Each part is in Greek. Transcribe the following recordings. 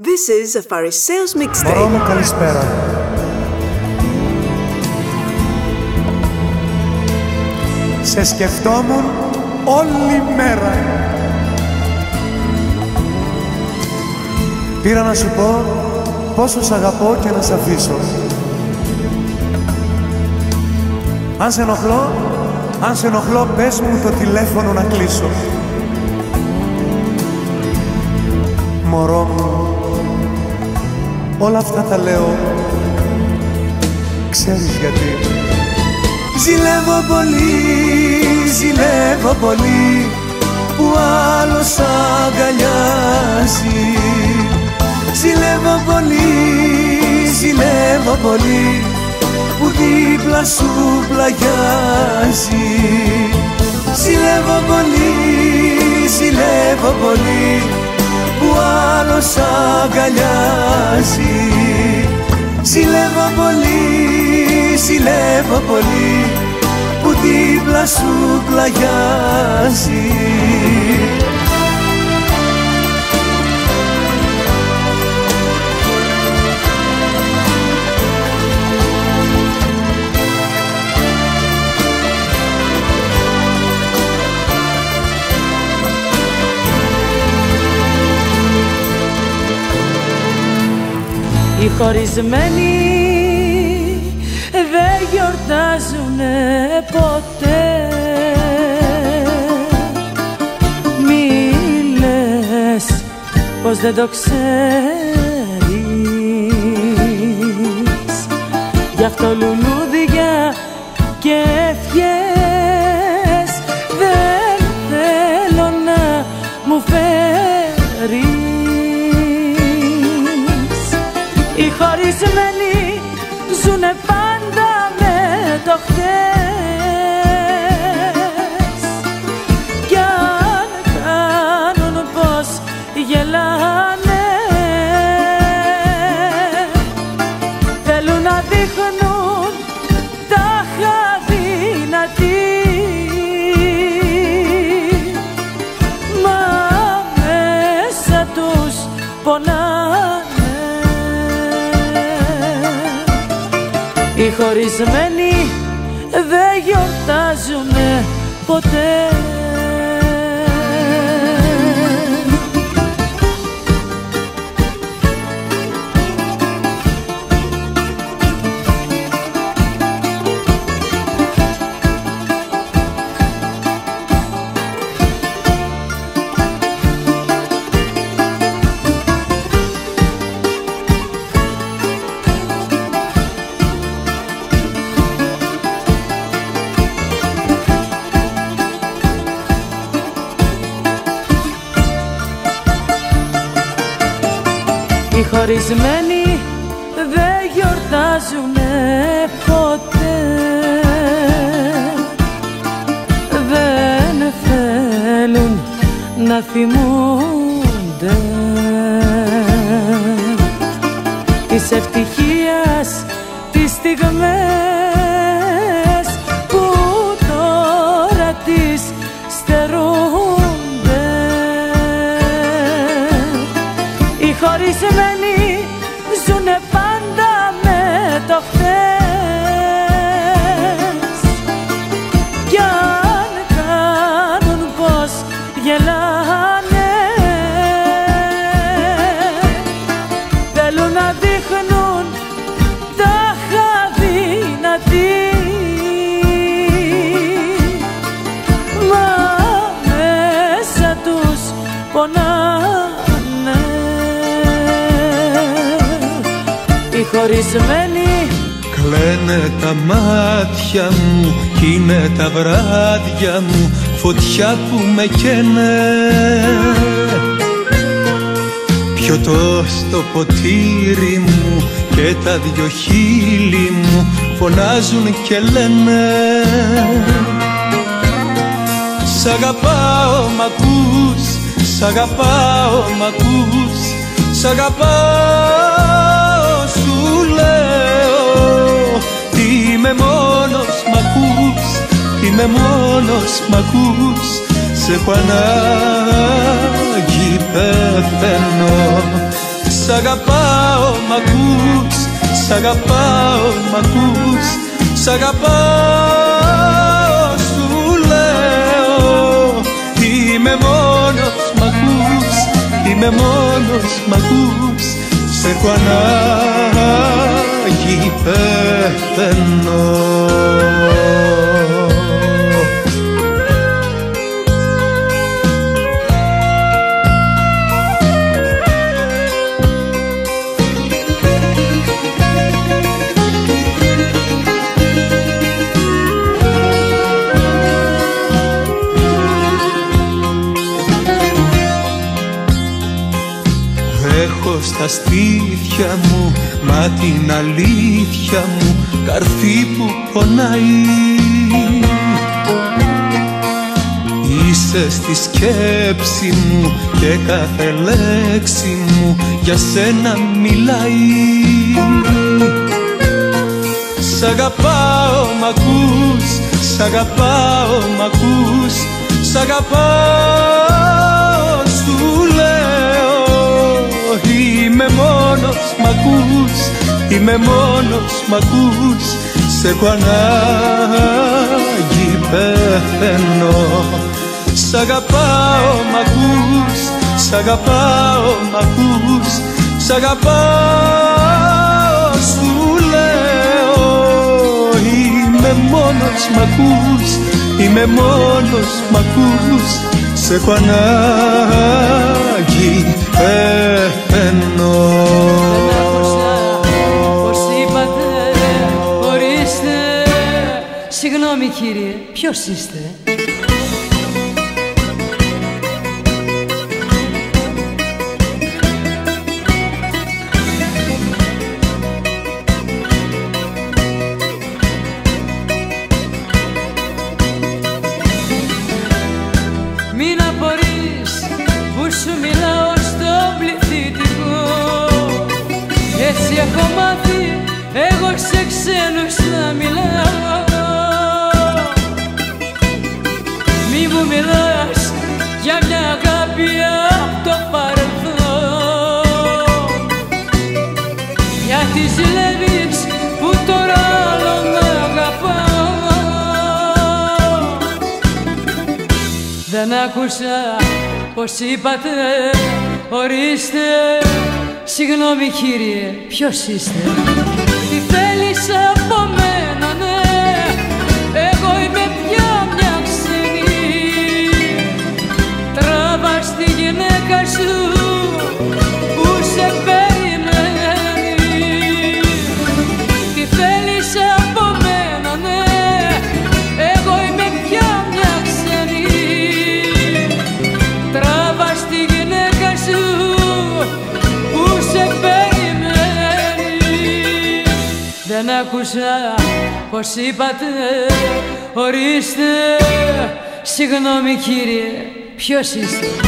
This is a Phariseos Μωρό mixtape. μου καλησπέρα. Σε σκεφτόμουν όλη μέρα. Πήρα να σου πω πόσο σ' αγαπώ και να σ' αφήσω. Αν σε ενοχλώ, αν σε ενοχλώ πες μου το τηλέφωνο να κλείσω. Μωρό μου, όλα αυτά τα λέω. Ξέρεις γιατί. Ζηλεύω πολύ, ζηλεύω πολύ Που άλλος αγκαλιάζει. Ζηλεύω πολύ, ζηλεύω πολύ Που δίπλα σου πλαγιάζει. Ζηλεύω πολύ, ζηλεύω πολύ Που άλλος αγκαλιάζει. Ζηλεύω πολύ, ζηλεύω πολύ που δίπλα σου πλαγιάζει Οι χωρισμένοι δεν γιορτάζουνε ποτέ. Μη λες πως δεν το ξέρεις. Γι' αυτό λουλούδια και ευχές Οι χωρισμένοι δεν γιορτάζουνε ποτέ Οι χωρισμένοι δεν και λένε Σ' αγαπάω μ' ακούς, σ' αγαπάω μ' ακούς Σ' αγαπάω σου λέω. Είμαι μόνος μ' ακούς, είμαι μόνος μ' ακούς Σε έχω ανάγκη πεθαίνω. Σ' Σ' αγαπάω μ' ακούς, σ' αγαπάω μ' ακούς Σ' αγαπάω σου λέω. Είμαι μόνος μ' ακούς, είμαι μόνος μ' ακούς. Σε έχω ανάγκη πεθαίνω στα στήθια μου Μα την αλήθεια μου καρφί που πονάει. Είσαι στη σκέψη μου και κάθε λέξη μου για σένα μιλάει. Σ' αγαπάω μ' ακούς, σ' αγαπάω μ' ακούς, σ' αγαπάω Είμαι μόνος μ' ακούς, είμαι μόνος μ' ακούς. Σε έχω ανάγκη πεθαίνω. Σ' αγαπάω μ' ακούς, σ' αγαπάω μ' ακούς. Σ' αγαπάω σου λέω. Είμαι μόνος μ' ακούς, είμαι μόνος μ' ακούς. Σε έχω ανάγκη πεθαίνω Πως είπατε ορίστε. Συγγνώμη κύριε ποιος είστε; Άκουσα πως είπατε ορίστε. Συγγνώμη κύριε ποιος είστε; Τι θέλεις από μένα; Άκουσα πως είπατε Ορίστε, συγγνώμη κύριε, ποιος είστε;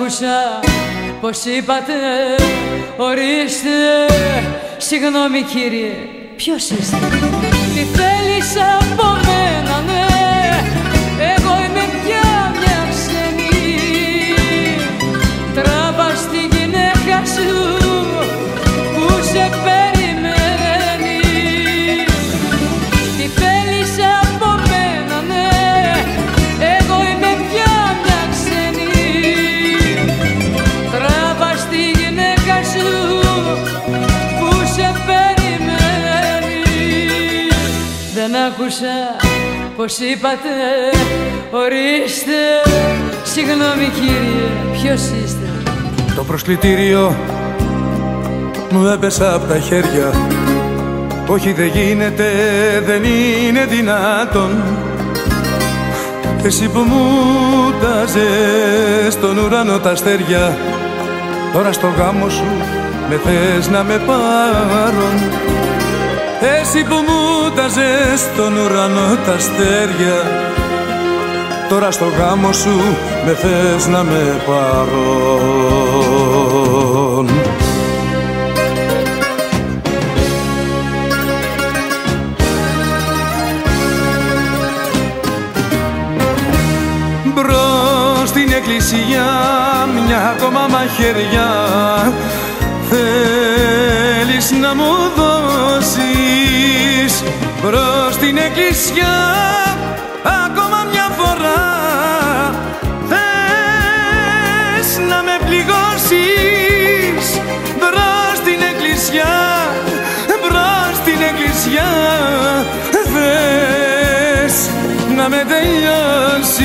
Άκουσα πως είπατε ορίστε. Συγγνώμη κύριε. Ποιος είστε; Τι θέλεις από πως είπατε Ορίστε, συγγνώμη κύριε, ποιος είστε; Στο προσκλητήριο μου έπεσα από τα χέρια. Όχι δεν γίνεται, δεν είναι δυνατόν. Εσύ που μου τάζες στον ουρανό τα αστέρια. Τώρα στο γάμο σου με θες να με πάρουν. Εσύ που μου τάζες στον ουρανό τα αστέρια. Τώρα στο γάμο σου με θες να με πάρουν. Μπρος στην εκκλησιά μια ακόμα μαχαιριά. Θέλεις να μου δώσεις Μπρος στην εκκλησιά ακόμα μια φορά. Θες να με πληγώσεις Μπρος στην εκκλησιά, μπρος στην εκκλησιά. Θες να με τελειώσεις.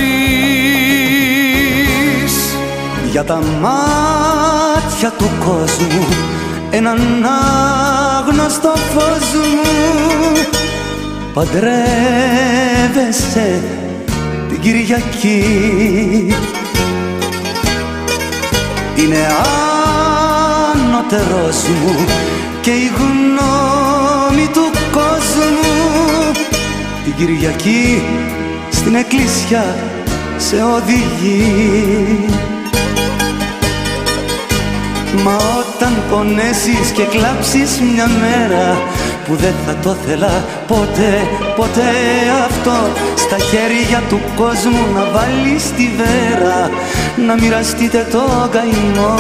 Για τα μάτια του κόσμου έναν άγνωστο φως μου παντρεύεσαι την Κυριακή. Είναι ανώτερος μου και η γνώμη του κόσμου. Την Κυριακή στην εκκλησιά σε οδηγεί. Μα όταν πονέσεις και κλάψεις μια μέρα που δεν θα το θέλα ποτέ, ποτέ αυτό. Στα χέρια του κόσμου να βάλεις τη βέρα να μοιραστείτε το καημό.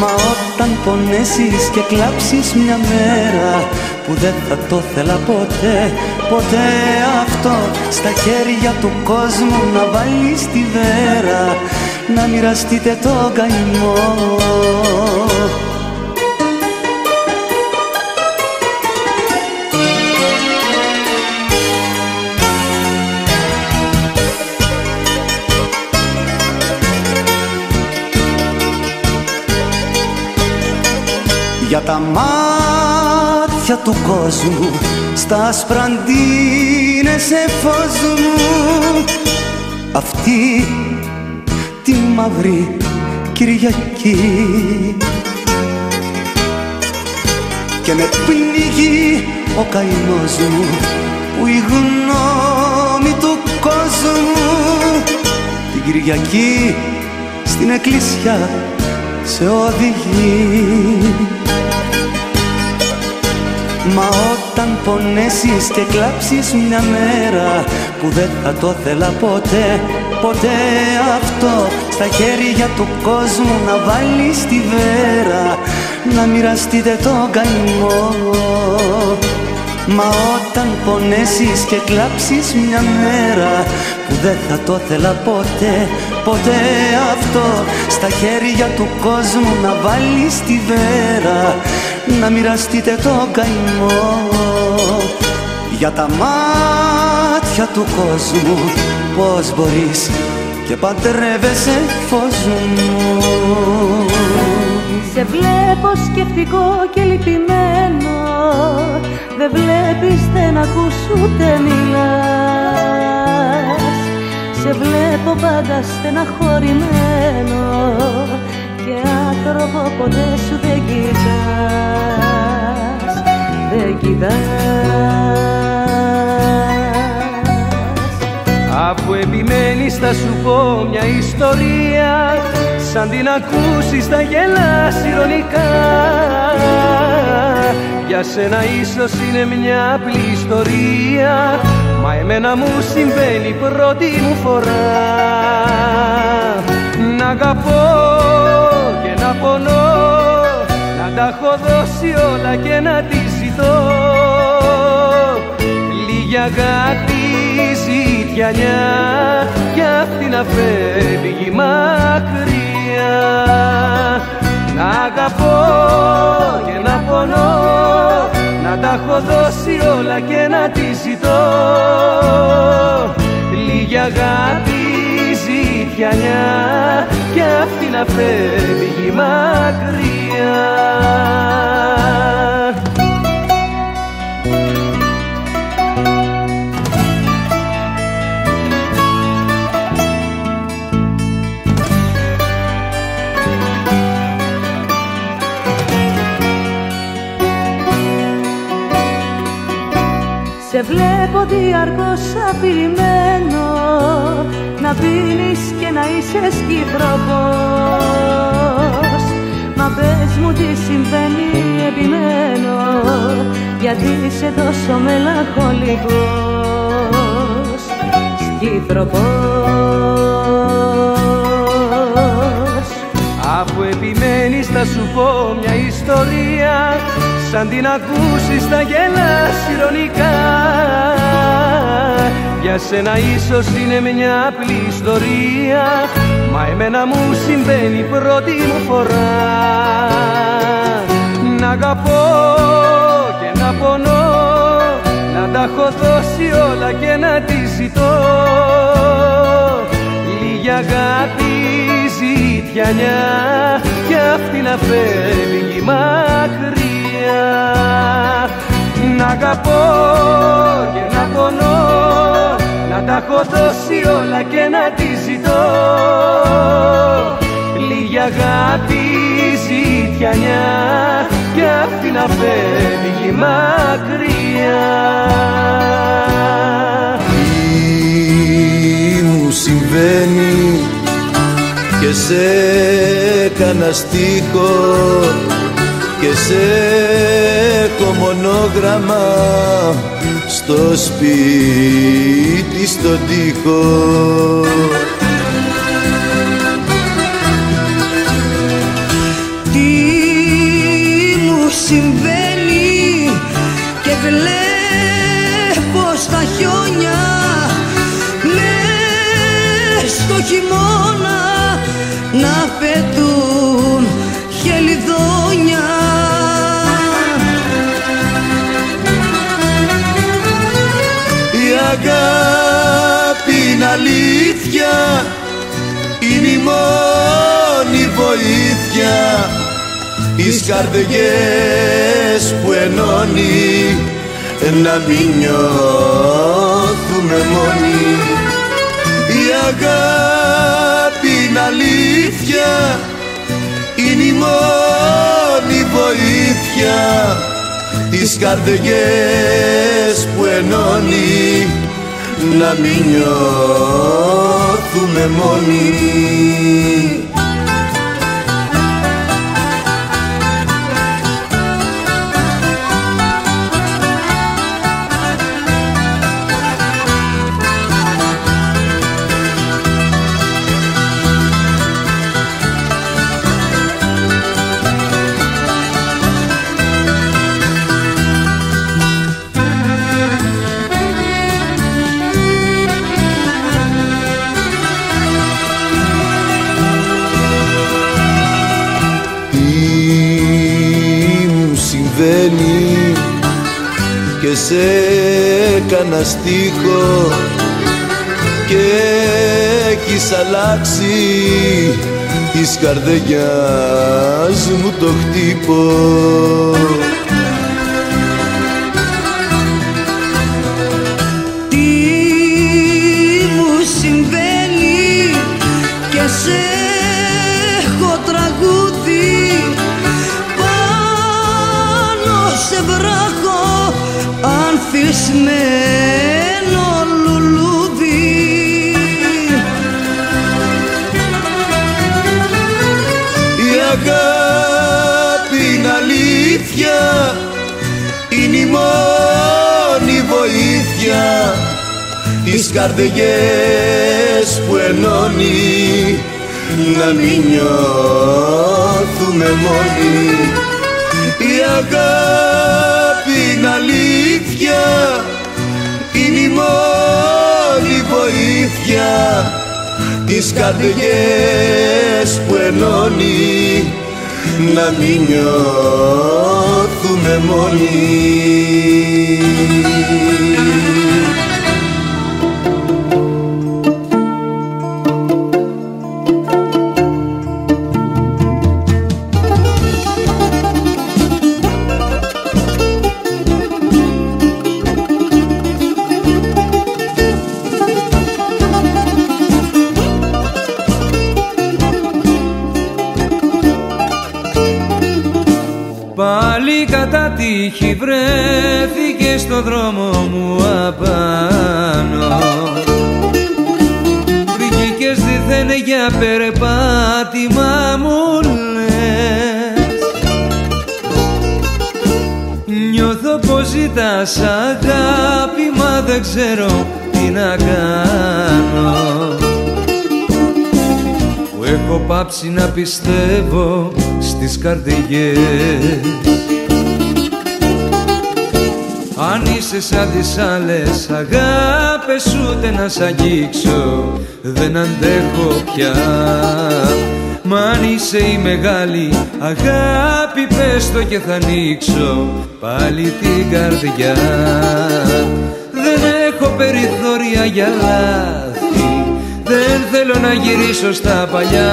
Μα όταν πονέσεις και κλάψεις μια μέρα που δεν θα το θέλα ποτέ, ποτέ αυτό. Στα χέρια του κόσμου να βάλεις τη βέρα να μοιραστείτε το καημό Για τα μάτια του κόσμου στα άσπρα σε φως μου. Αυτή τη μαύρη Κυριακή. Και με πνίγει ο καημός μου που η γνώμη του κόσμου. Την Κυριακή στην εκκλησιά σε οδηγεί Μα όταν πονέσεις και κλάψεις μια μέρα που δεν θα το θέλα ποτέ, ποτέ αυτό στα χέρια του κόσμου να βάλεις τη βέρα να μοιραστείτε το καημό Μα όταν πονέσεις και κλάψεις μια μέρα που δεν θα το θέλα ποτέ, ποτέ αυτό στα χέρια του κόσμου να βάλεις τη βέρα να μοιραστείτε το καημό για τα μάτια του κόσμου. Πως μπορείς και παντρεύεσαι φως μου. Σε βλέπω σκεφτικό και λυπημένο. Δεν βλέπεις, δεν ακούς ούτε μιλάς. Σε βλέπω πάντα στεναχωρημένο. Και άνθρωπο ποτέ σου δεν κοιτάς Δεν κοιτάς. Αφού επιμένεις θα σου πω μια ιστορία Σαν την ακούσεις θα γελάς ηρωνικά. Για σένα ίσως είναι μια απλή ιστορία Μα εμένα μου συμβαίνει πρώτη μου φορά. Να αγαπώ και να πονώ Να τα έχω δώσει όλα και να τη ζητώ. Λίγη αγάπη ζητιανιά Κι αυτή να φεύγει μακριά. Να αγαπώ και να πονώ Να τα έχω δώσει όλα και να τη ζητώ. Λίγη αγάπη ζητιανιά κι αυτή να φεύγει μακριά. Σε βλέπω διαρκώς απειλημένο Να πίνεις και να είσαι σκυφροπός Μα πες μου τι συμβαίνει επιμένω Γιατί είσαι τόσο μελαγχολικός. Σκυφροπός Αφού επιμένεις θα σου πω μια ιστορία Σαν την ακούσεις θα γελάς ηρωνικά Για σένα ίσως είναι μια απλή ιστορία Μα εμένα μου συμβαίνει πρώτη μου φορά. Να αγαπώ και να πονώ Να τα έχω δώσει όλα και να τη ζητώ. Λίγη αγάπη ζητιανιά Κι αυτή να φεύγει μακριά να αγαπώ και να πονώ Να τα έχω δώσει όλα και να τη ζητώ. Λίγη αγάπη ζητιανιά Και αυτή να φεύγει μακριά. Τι μου συμβαίνει και σε έκανα στίχο και σε έχω μονόγραμμα στο σπίτι στον τοίχο. Τι μου συμβαίνει και βλέπω στα χιόνια μες στο χειμώνα να πετούν χελιδόνια αγάπη είναι αλήθεια. Είναι η μόνη βοήθεια τις καρδιές που ενώνει. Να μην νιώθουμε μόνοι. Η αγάπη είναι αλήθεια. Είναι η μόνη βοήθεια τις καρδιές που ενώνει να μην νιώθουμε μόνοι συμβαίνει και σε έκανα στίχο και έχεις αλλάξει της καρδιάς μου το χτύπο ανθισμένο λουλούδι. Η αγάπη είναι αλήθεια είναι η μόνη βοήθεια τις καρδιές που ενώνει. Να μην νιώθουμε μόνοι. Η αγάπη είναι αλήθεια. Είναι η μόνη βοήθεια τις καρδιές που ενώνει. Να μην νιώθουμε μόνοι τύχη βρέθηκε στο δρόμο μου απάνω. Βγήκες δίθεν για περπάτημα μου λες. Νιώθω πως ζητάς αγάπη μα δεν ξέρω τι να κάνω. Που έχω πάψει να πιστεύω στις καρδιές είσαι σαν τις άλλες αγάπες ούτε να σ' αγγίξω δεν αντέχω πια. Μα αν είσαι η μεγάλη αγάπη πες το και θα ανοίξω πάλι την καρδιά. Δεν έχω περιθώρια για λάθη δεν θέλω να γυρίσω στα παλιά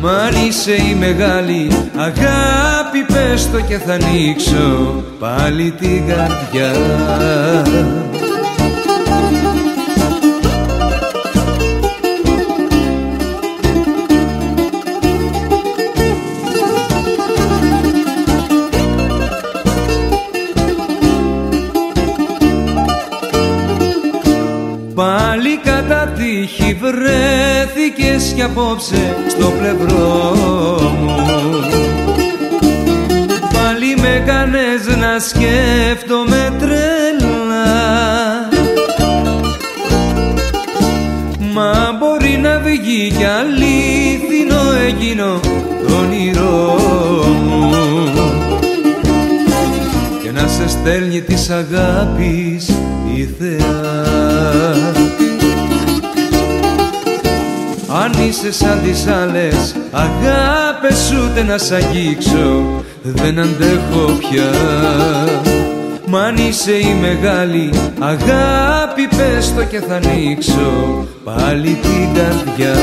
Μ' αν είσαι η μεγάλη αγάπη πες το και θα ανοίξω πάλι την καρδιά βρέθηκες κι απόψε στο πλευρό μου. Πάλι με κάνες να σκέφτομαι τρελά. Μα μπορεί να βγει κι αλήθινο εκείνο το όνειρό μου. Και να σε στέλνει της αγάπης η θεά Αν είσαι σαν τις άλλες. Αγάπες ούτε να σ' αγγίξω δεν αντέχω πια. Μ' αν είσαι η μεγάλη αγάπη πες το και θα ανοίξω πάλι την καρδιά.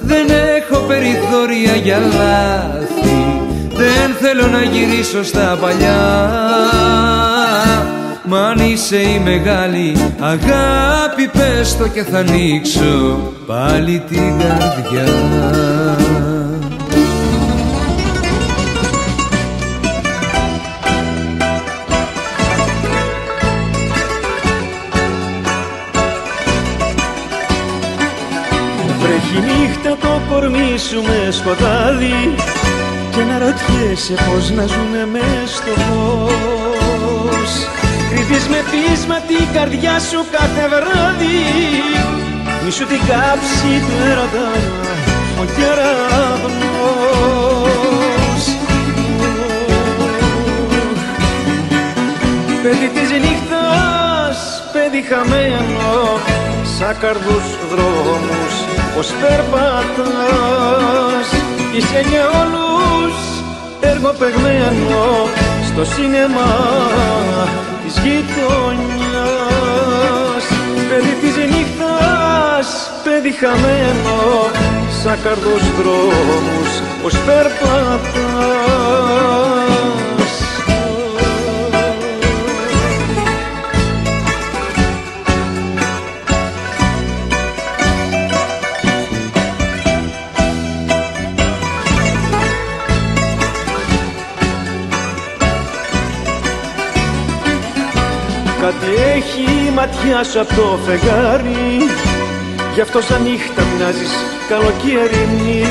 Δεν έχω περιθώρια για λάθη δεν θέλω να γυρίσω στα παλιά Μ' αν είσαι η μεγάλη αγάπη πες το και θα ανοίξω πάλι την καρδιά. Βρέχει νύχτα το κορμί σου με σκοτάδι και να ρωτιέσαι πως να ζουνε μες στο φως Κρύβεις με πείσμα την καρδιά σου κάθε βράδυ. Μη σου την κάψει του έρωτα ο κεραυνός. Παιδί της νύχτας, παιδί χαμένος Σαν καρδούς δρόμους πως περπατάς Είσαι για όλους έργο παιγμένο στο σίνεμα της γειτονιάς. Παιδί της νύχτας, παιδί χαμένο σαν καρδούς δρόμους πως περπατάς έχει η ματιά σου από το φεγγάρι. Γι' αυτό σαν νύχτα μοιάζεις καλοκαιρινή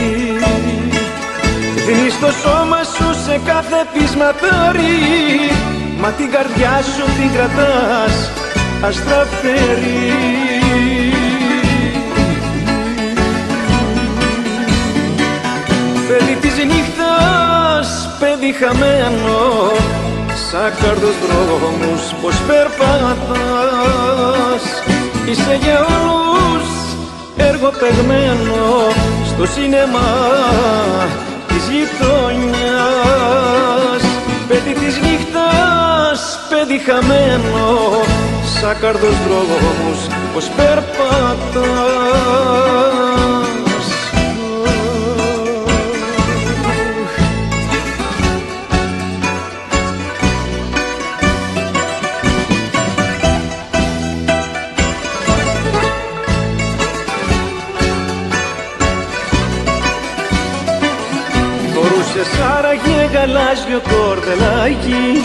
Δίνεις το σώμα σου σε κάθε πεισματάρι Μα την καρδιά σου την κρατάς αστραφερή Παιδί της νύχτας, παιδί χαμένο σαν καρδούς δρόμους πως περπατάς. Είσαι για όλους έργο παιγμένο στο σίνεμα της γειτονιάς. Παιδί της νύχτας, παιδί χαμένο σαν καρδούς δρόμους πως περπατάς γαλάζιο κορδελάκι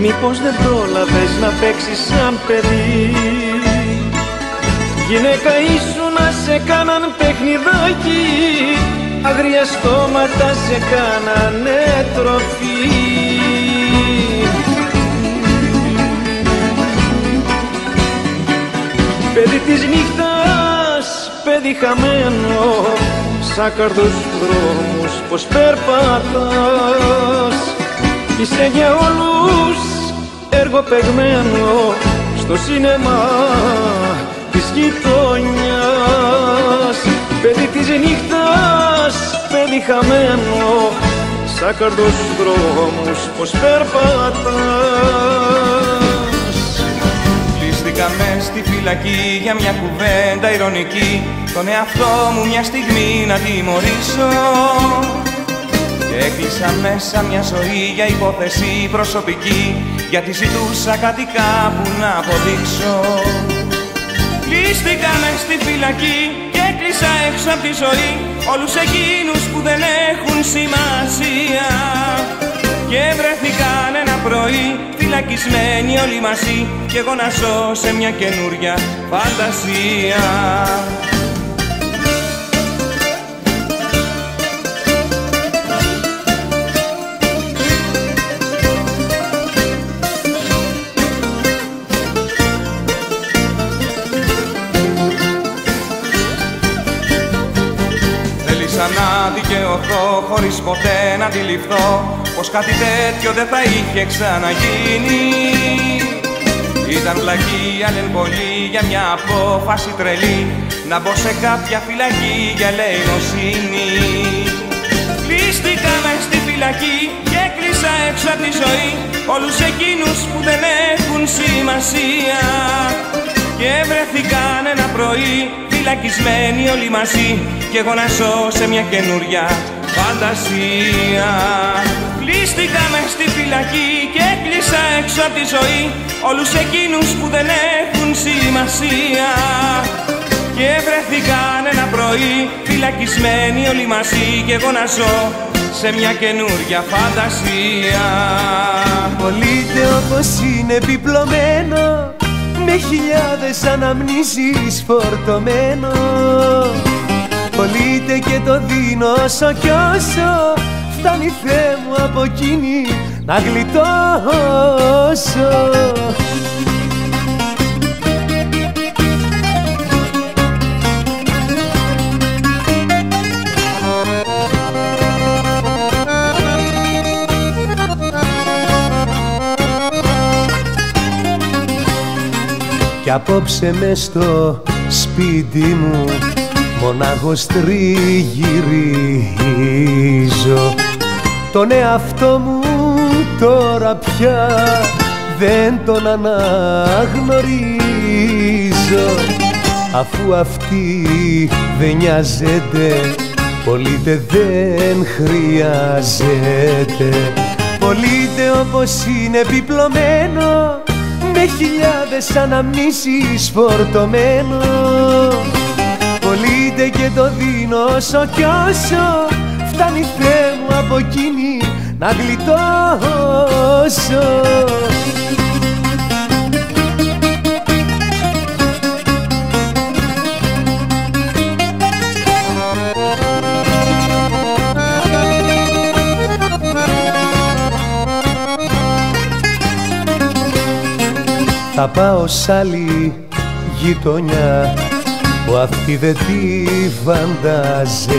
Μήπως δεν πρόλαβες να παίξεις σαν παιδί. Γυναίκα ήσου να σε κάναν παιχνιδάκι Αγρία στόματα σε κάνανε τροφή. Παιδί της νύχτας, παιδί χαμένο Σαν καρδούς δρόμους πως περπατάς Είσαι για όλους έργο παιγμένο Στο σίνεμα της γειτονιάς. Παιδί της νύχτας, παιδί χαμένο Σαν καρδούς δρόμους πως περπατάς. Κλείστηκα μες στη φυλακή για μια κουβέντα ηρωνική. Τον εαυτό μου μια στιγμή να τιμωρήσω. Και έκλεισα μέσα μια ζωή για υπόθεση προσωπική Γιατί ζητούσα κάτι κάπου να αποδείξω. Κλείστηκα μες στη φυλακή και έκλεισα έξω από τη ζωή Όλους εκείνους που δεν έχουν σημασία. Και βρεθήκαν ένα πρωί φυλακισμένοι όλοι μαζί Κι εγώ να ζω σε μια καινούρια φαντασία δικαιωθώ χωρίς ποτέ να αντιληφθώ Πως κάτι τέτοιο δεν θα είχε ξαναγίνει. Ήταν πλαγή πολύ για μια απόφαση τρελή Να μπω σε κάποια φυλακή για ελεημοσύνη Κλείστηκα μες στη φυλακή και έκλεισα έξω από τη ζωή Όλους εκείνους που δεν έχουν σημασία. Και βρεθήκαν ένα πρωί φυλακισμένοι όλοι μαζί Κι εγώ να ζω σε μια καινούρια φαντασία. Κλείστηκα μες στη φυλακή και έκλεισα έξω από τη ζωή Όλους εκείνους που δεν έχουν σημασία. Και βρεθήκαν ένα πρωί φυλακισμένοι όλοι μαζί Κι εγώ να ζω σε μια καινούρια φαντασία. Πολύτε όπως είναι επιπλωμένο με χιλιάδες αναμνήσεις φορτωμένο. Πολύτε και το δίνω όσο κι όσο φτάνει Θεέ μου από εκείνη να γλιτώσω Κι απόψε μες στο σπίτι μου μονάχος τριγυρίζω. Τον εαυτό μου τώρα πια δεν τον αναγνωρίζω. Αφού αυτή δεν νοιάζεται Πολύτε δεν χρειάζεται. Πολύτε όπως είναι επιπλωμένο με χιλιάδες αναμνήσεις φορτωμένο. Πολύτε και το δίνω όσο κι όσο φτάνει Θεέ μου από εκείνη να γλιτώσω Θα πάω σ' άλλη γειτονιά που αυτή δεν τη φανταζέται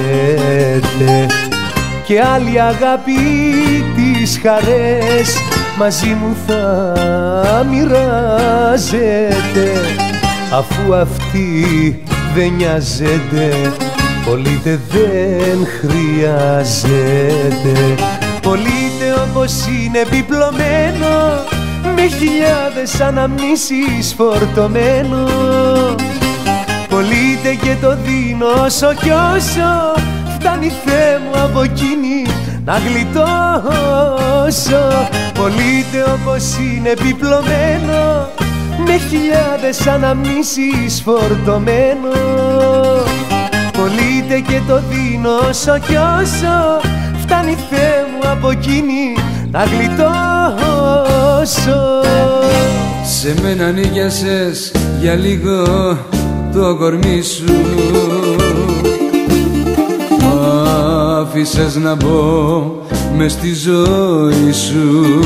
και άλλη αγάπη τις χαρές μαζί μου θα μοιράζεται. Αφού αυτή δεν νοιάζεται πολύτε δεν χρειάζεται. Πολύτε όπως είναι επιπλωμένο με χιλιάδες αναμνήσεις φορτωμένος. Πολύτε και το δίνω όσο κι όσο φτάνει Θεέ μου από εκείνη να γλιτώσω. Πολύτε όπως είναι επιπλωμένο με χιλιάδες αναμνήσεις φορτωμένος. Πολύτε και το δίνω όσο κι όσο Φτάνει Θεέ μου από εκείνη να γλιτώσω Σε μένα νίκιασες για λίγο το κορμί σου. Άφησες να μπω μες στη ζωή σου.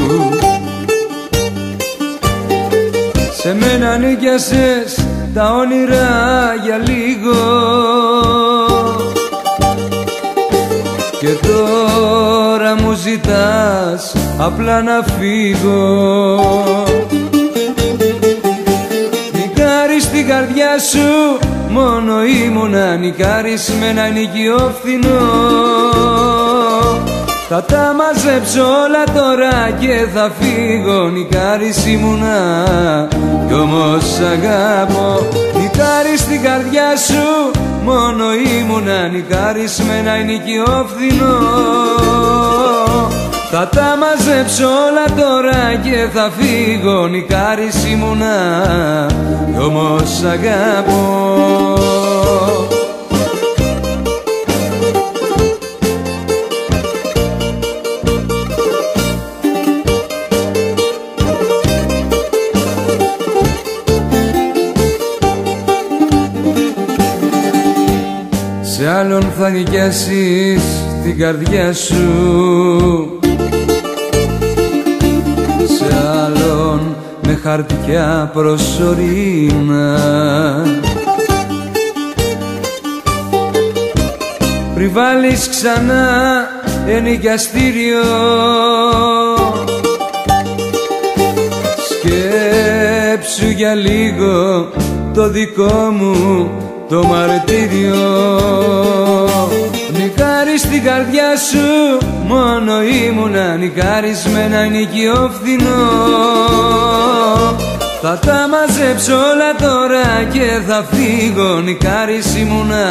Σε μένα νίκιασες τα όνειρα για λίγο. Και τώρα μου ζητάς απλά να φύγω. Νικάρι στην καρδιά σου μόνο ήμουνα νικάρις με ένα νοικιό φθηνό. Θα τα μαζέψω όλα τώρα και θα φύγω Νικάρις ήμουνα. Κι όμως αγάπω Νικάρις στην καρδιά σου μόνο ήμουνα Νικάρις με ένα ενοικιό φθηνό θα τα μαζέψω όλα τώρα και θα φύγω Νικάρις ήμουνα κι όμως αγάπω άλλον θα νοικιάσεις την καρδιά σου χαρτιά προσωρινά. Πριν βάλεις ξανά ενοικιαστήριο Σκέψου για λίγο το δικό μου το μαρτύριο. Νικάρι στην καρδιά σου μόνο ήμουνα Νικάρις με ένα νοικιό φθηνό θα τα μαζέψω όλα τώρα και θα φύγω Νικάρις ήμουνα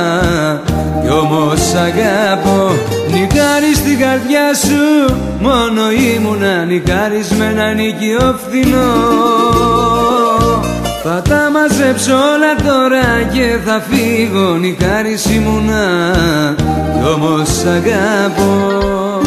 κι όμως αγάπω Νικάρι στην καρδιά σου μόνο ήμουνα Νικάρις με ένα νοικιό φθηνό θα τα μαζέψω όλα τώρα και θα φύγω νικάρις ήμουνα. Κι όμως αγαπώ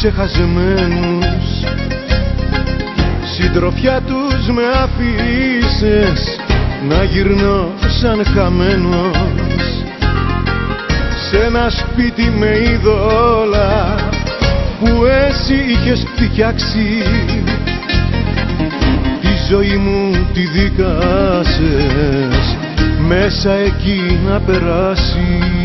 ξεχασμένους. Συντροφιά τους με αφήσες να γυρνώ σαν χαμένος. Σ' ένα σπίτι με είδωλα που εσύ είχες φτιάξει. Τη ζωή μου τη δίκασες μέσα εκεί να περάσεις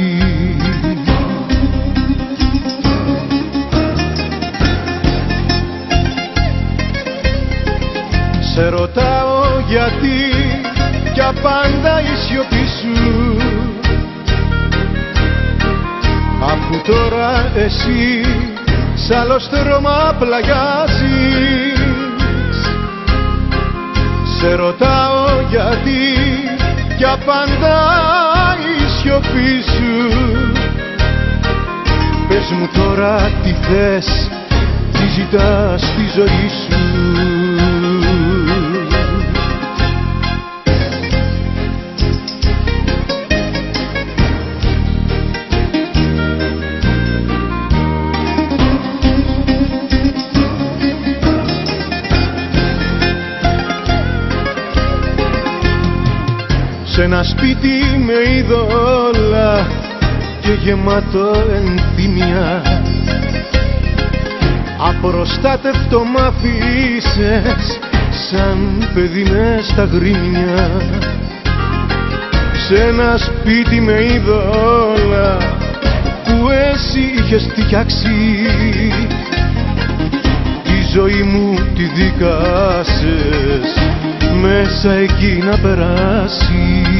Σε ρωτάω γιατί κι απάντα η σιωπή σου. Αφού τώρα εσύ σ' άλλο στρώμα πλαγιάζεις. Σε ρωτάω γιατί κι απάντα η σιωπή σου. Πες μου τώρα τι θες, τι ζητάς στη ζωή σου ένα σπίτι με είδωλα και γεμάτο ενθυμία Απροστάτευτο μ' αφήσες σαν παιδί μες στα γρήμια Σ' ένα σπίτι με είδωλα που εσύ είχες φτιάξει. Τη ζωή μου τη δίκασες μέσα εκεί να περάσει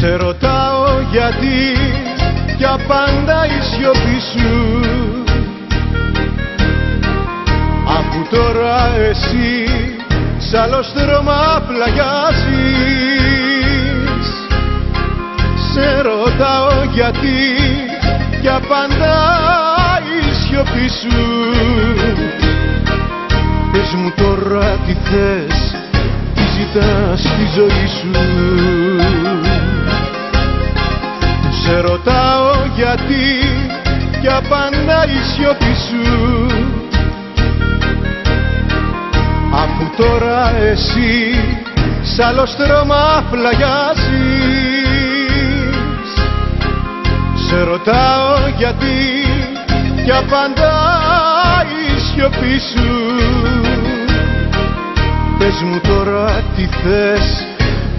Σε ρωτάω γιατί για πάντα η σιωπή σου. Αφού τώρα εσύ σ' άλλο στρώμα πλαγιάζεις. Σε ρωτάω γιατί για πάντα η σιωπή σου. Πες μου τώρα τι θες, τι ζητάς στη ζωή σου Σε ρωτάω γιατί για πάντα η σιωπή σου. Αφού τώρα εσύ σ' άλλο στρώμα πλαγιάζεις Σε ρωτάω γιατί για πάντα η σιωπή σου. Πες μου τώρα τι θες,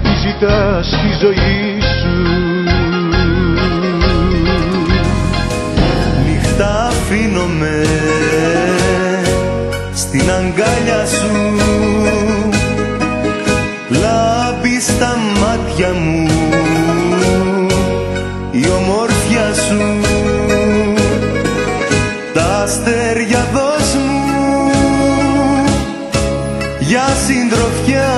τι ζητάς στη ζωή αφήνομαι στην αγκάλια σου. Λάμπει στα μάτια μου η ομορφιά σου. Τα αστέρια δώσ' μου για συντροφιά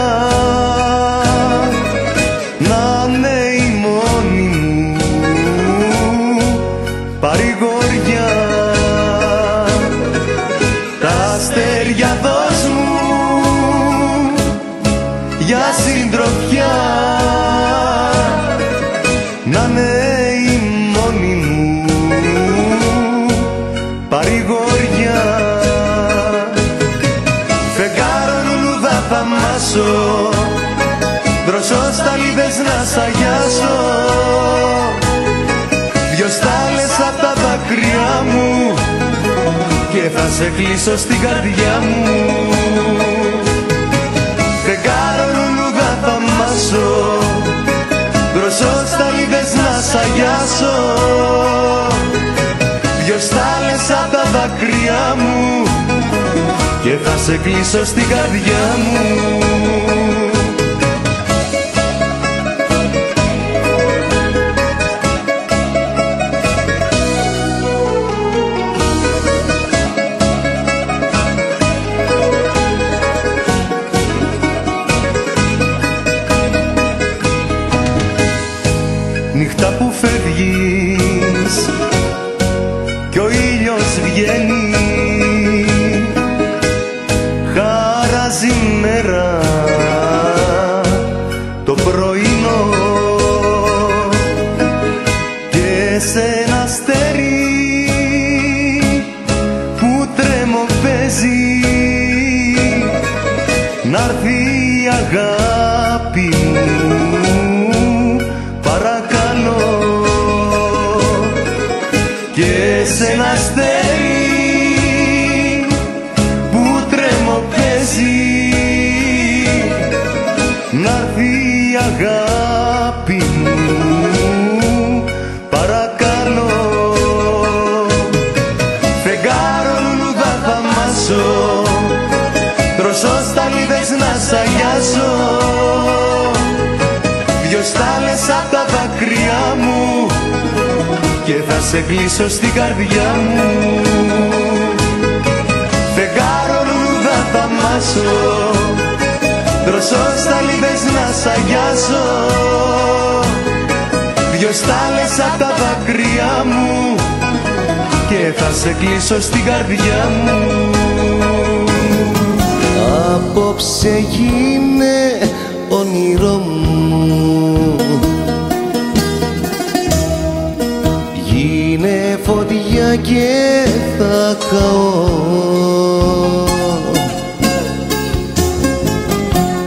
και θα σε κλείσω στην καρδιά μου. Φεγγάρο λουλούδα θα μάσω. Δροσό στα λίδες να σ' αγιάσω. Δυο στάλες απ' τα δάκρυά μου. Και θα σε κλείσω στην καρδιά μου θα σε κλείσω στην καρδιά μου. Φεγγάρο λουλούδα θα μάσω. Δροσό στα λίδες να σ' αγιάσω. Δυο στάλες απ' τα δάκρυά μου και θα σε κλείσω στην καρδιά μου. Απόψε γίνε όνειρό μου φωτιά και θα καώ.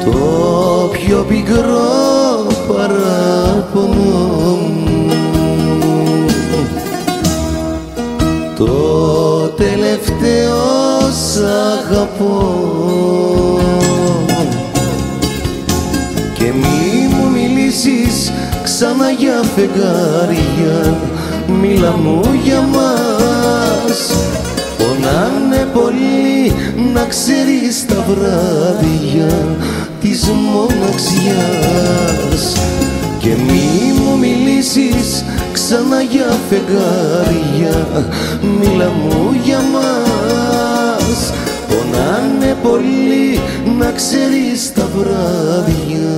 Το πιο πικρό παράπονο μου. Το τελευταίο σ' αγαπώ. Και μη μου μιλήσεις ξανά για φεγγάρια Μίλα μου για μας. Πονάνε πολύ να ξέρεις τα βράδια της μοναξιάς. Και μη μου μιλήσεις ξανά για φεγγάρια. Μίλα μου για μας. Πονάνε πολύ να ξέρεις τα βράδια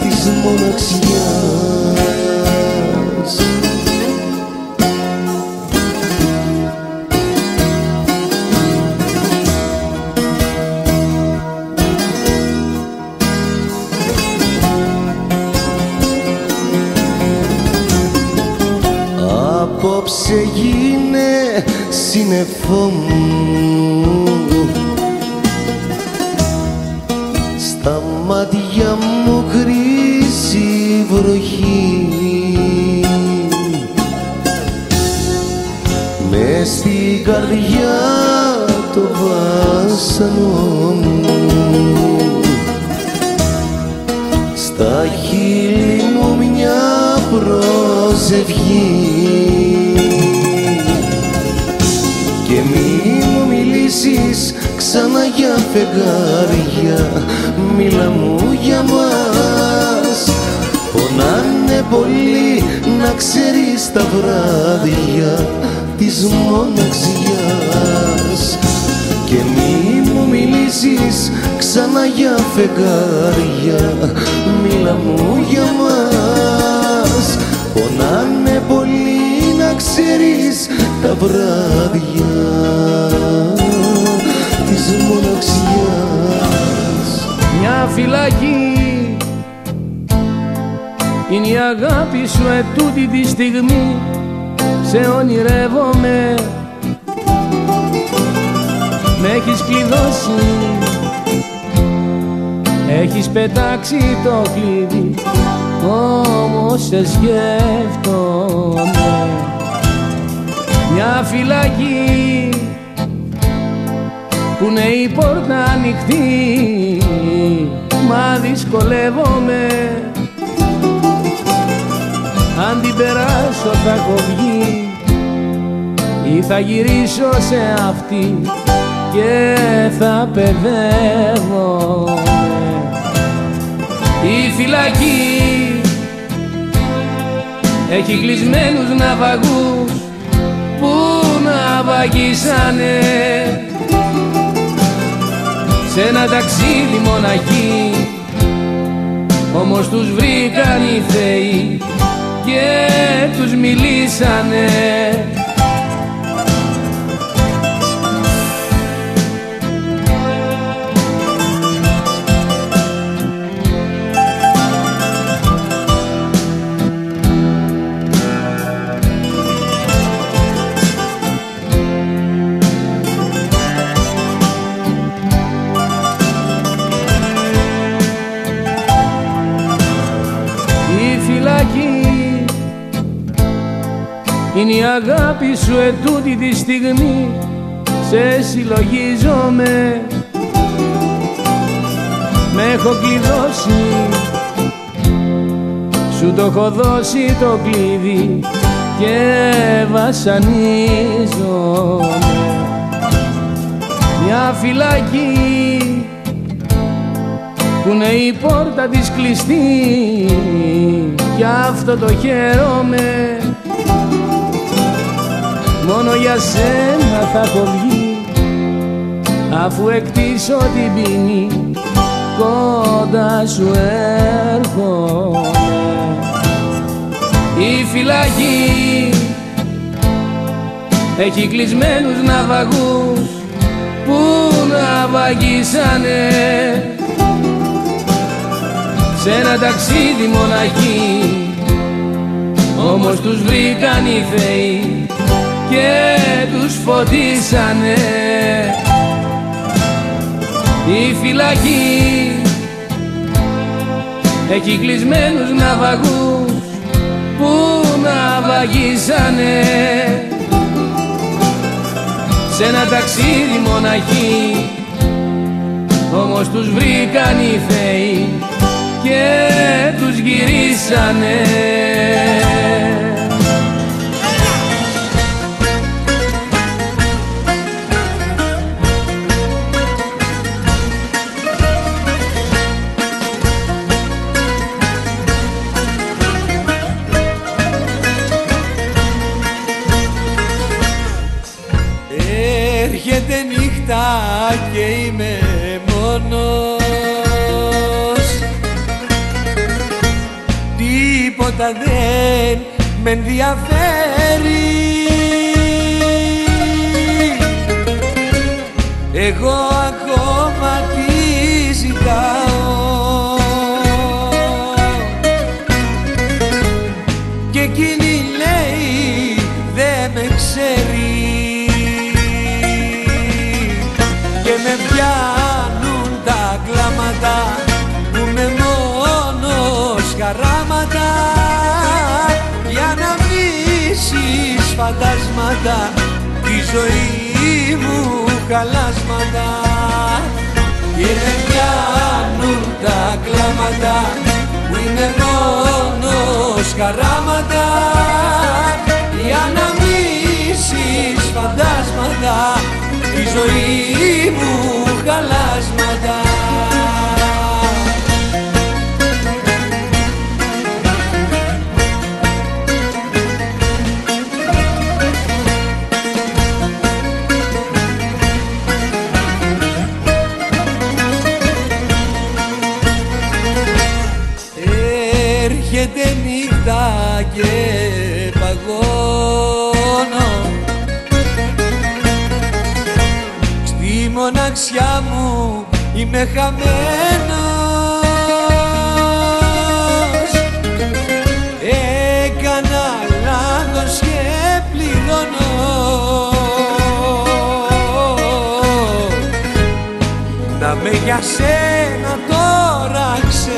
της μοναξιάς Απόψε γίνε σύννεφό μου. Στα μάτια μου χρύση βροχή. Με στην καρδιά το βάσανο μου. Στα χείλη μου μια προσευχή φεγγάρια Μίλα μου για μας. Πονάνε πολύ να ξέρεις τα βράδια της μοναξιάς. Και μη μου μιλήσεις ξανά για φεγγάρια Μίλα μου για μας. Πονάνε πολύ να ξέρεις τα βράδια της μοναξιάς. Μια φυλακή είναι η αγάπη σου ετούτη τη στιγμή. Σε ονειρεύομαι. Με έχεις κλειδώσει. Έχεις πετάξει το κλειδί. Όμως σε σκέφτομαι. Μια φυλακή που είναι η πόρτα ανοιχτή μα δυσκολεύομαι. Αν την περάσω θα έχω βγει ή θα γυρίσω σε αυτή και θα παιδεύομαι. Η φυλακή έχει κλεισμένους ναυαγούς που ναυαγίσανε σε ένα ταξίδι μοναχοί όμως τους βρήκαν οι θεοί και τους μιλήσανε είναι η αγάπη σου ετούτη τη στιγμή. Σε συλλογίζομαι. Με έχω κλειδώσει. Σου το έχω δώσει το κλειδί και βασανίζομαι. Μια φυλακή που είναι η πόρτα της κλειστή. Κι αυτό το χαίρομαι μόνο για σένα θα έχω βγει. Αφού εκτίσω την ποινή κοντά σου έρχομαι. Η φυλακή έχει κλεισμένους ναυαγούς που ναυαγίσανε σε ένα ταξίδι μοναχοί όμως τους βρήκαν οι θεοί και τους φωτίσανε. Η φυλακή έχει κλεισμένους ναυαγούς που ναυαγίσανε σε ένα ταξίδι μοναχή όμως τους βρήκαν οι θεοί και τους γυρίσανε και είμαι μόνος. Τίποτα δεν με ενδιαφέρει. Εγώ πιάνουν τα κλάματα που με μόνος χαράματα. Για να μίσεις φαντάσματα τη ζωή μου χαλάσματα. Και με πιάνουν τα κλάματα που είναι μόνος χαράματα. Για να μίσεις φαντάσματα τη ζωή μου χαλάσματα είμαι χαμένος. Έκανα λάθος και πληρώνω. Να με για σένα τώρα ξένος.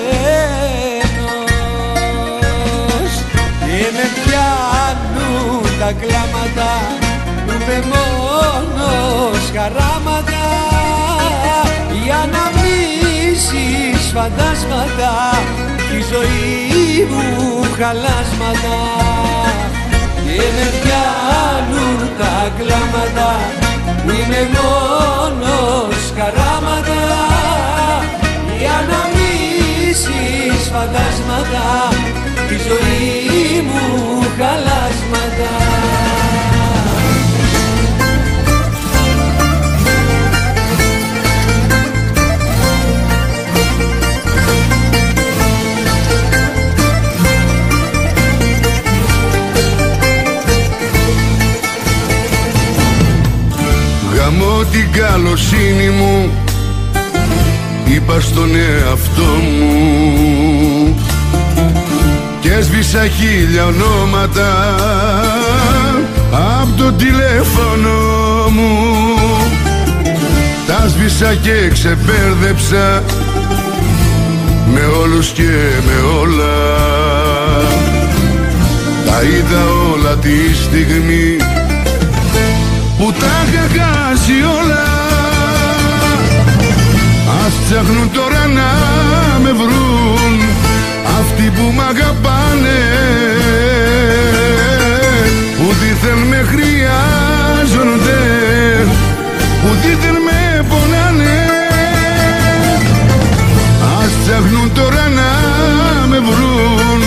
Και με πιάνουν τα κλάματα που με μόνος χαράματα για να μίσεις φαντάσματα τη ζωή μου χαλάσματα. Και με πιάνουν τα κλάματα που είναι μόνος χαράματα. Για να μίσεις φαντάσματα τη ζωή μου χαλάσματα Γαμώ την καλοσύνη μου Είπα στον εαυτό μου. Και έσβησα χίλια ονόματα Απ' το τηλέφωνο μου. Τα σβήσα και ξεπέρδεψα Με όλους και με όλα. Τα είδα όλα τη στιγμή. που τα είχα χάσει όλα. Ας ψάχνουν τώρα να με βρουν αυτοί που μ' αγαπάνε. Που δίθεν με χρειάζονται που δίθεν με πονάνε. Ας ψάχνουν τώρα να με βρουν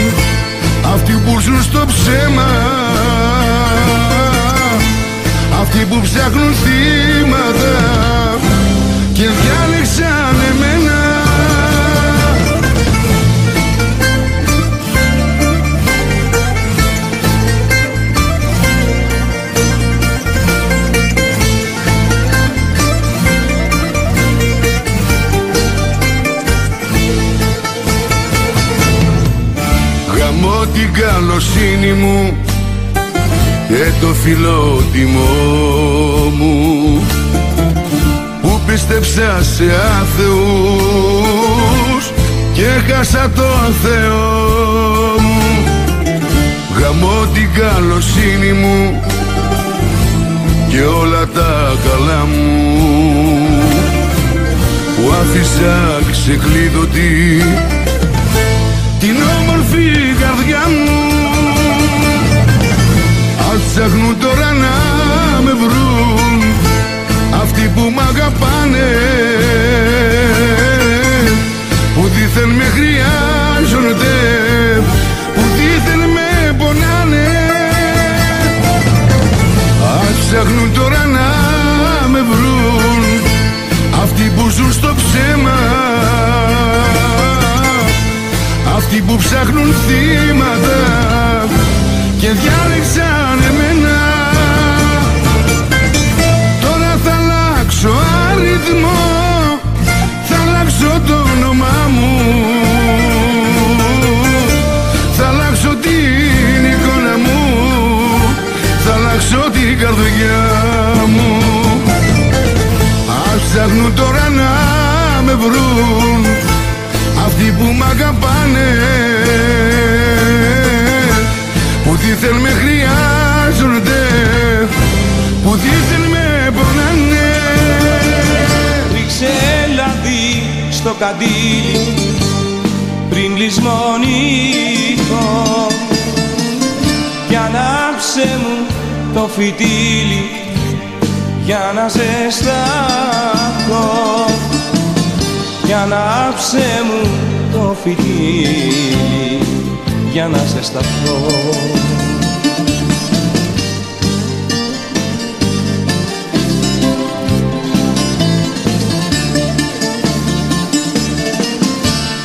αυτοί που ζουν στο ψέμα αυτοί που ψάχνουν θύματα και διάλεξαν εμένα. Γαμώ την καλοσύνη μου και το φιλότιμό μου που πίστεψα σε άθεους και χάσα το Θεό μου. Γαμώ την καλοσύνη μου και όλα τα καλά μου. Που άφησα ξεκλείδωτη την όμορφη ψάχνουν τώρα να με βρουν αυτοί που μ' αγαπάνε. Που δίθεν με χρειάζονται που δίθεν με πονάνε. Ας ψάχνουν τώρα να με βρουν αυτοί που ζουν στο ψέμα. Αυτοί που ψάχνουν θύματα και διάλεξαν βρουν αυτοί που μ' αγαπάνε. Που δίθεν με χρειάζονται που δίθεν με πονάνε. Ρίξε λαδί στο καντήλι πριν λησμονήσω κι ανάψε μου το φυτίλι για να ζεσταθώ για ανάψε μου το φυτίλι για να ζεσταθώ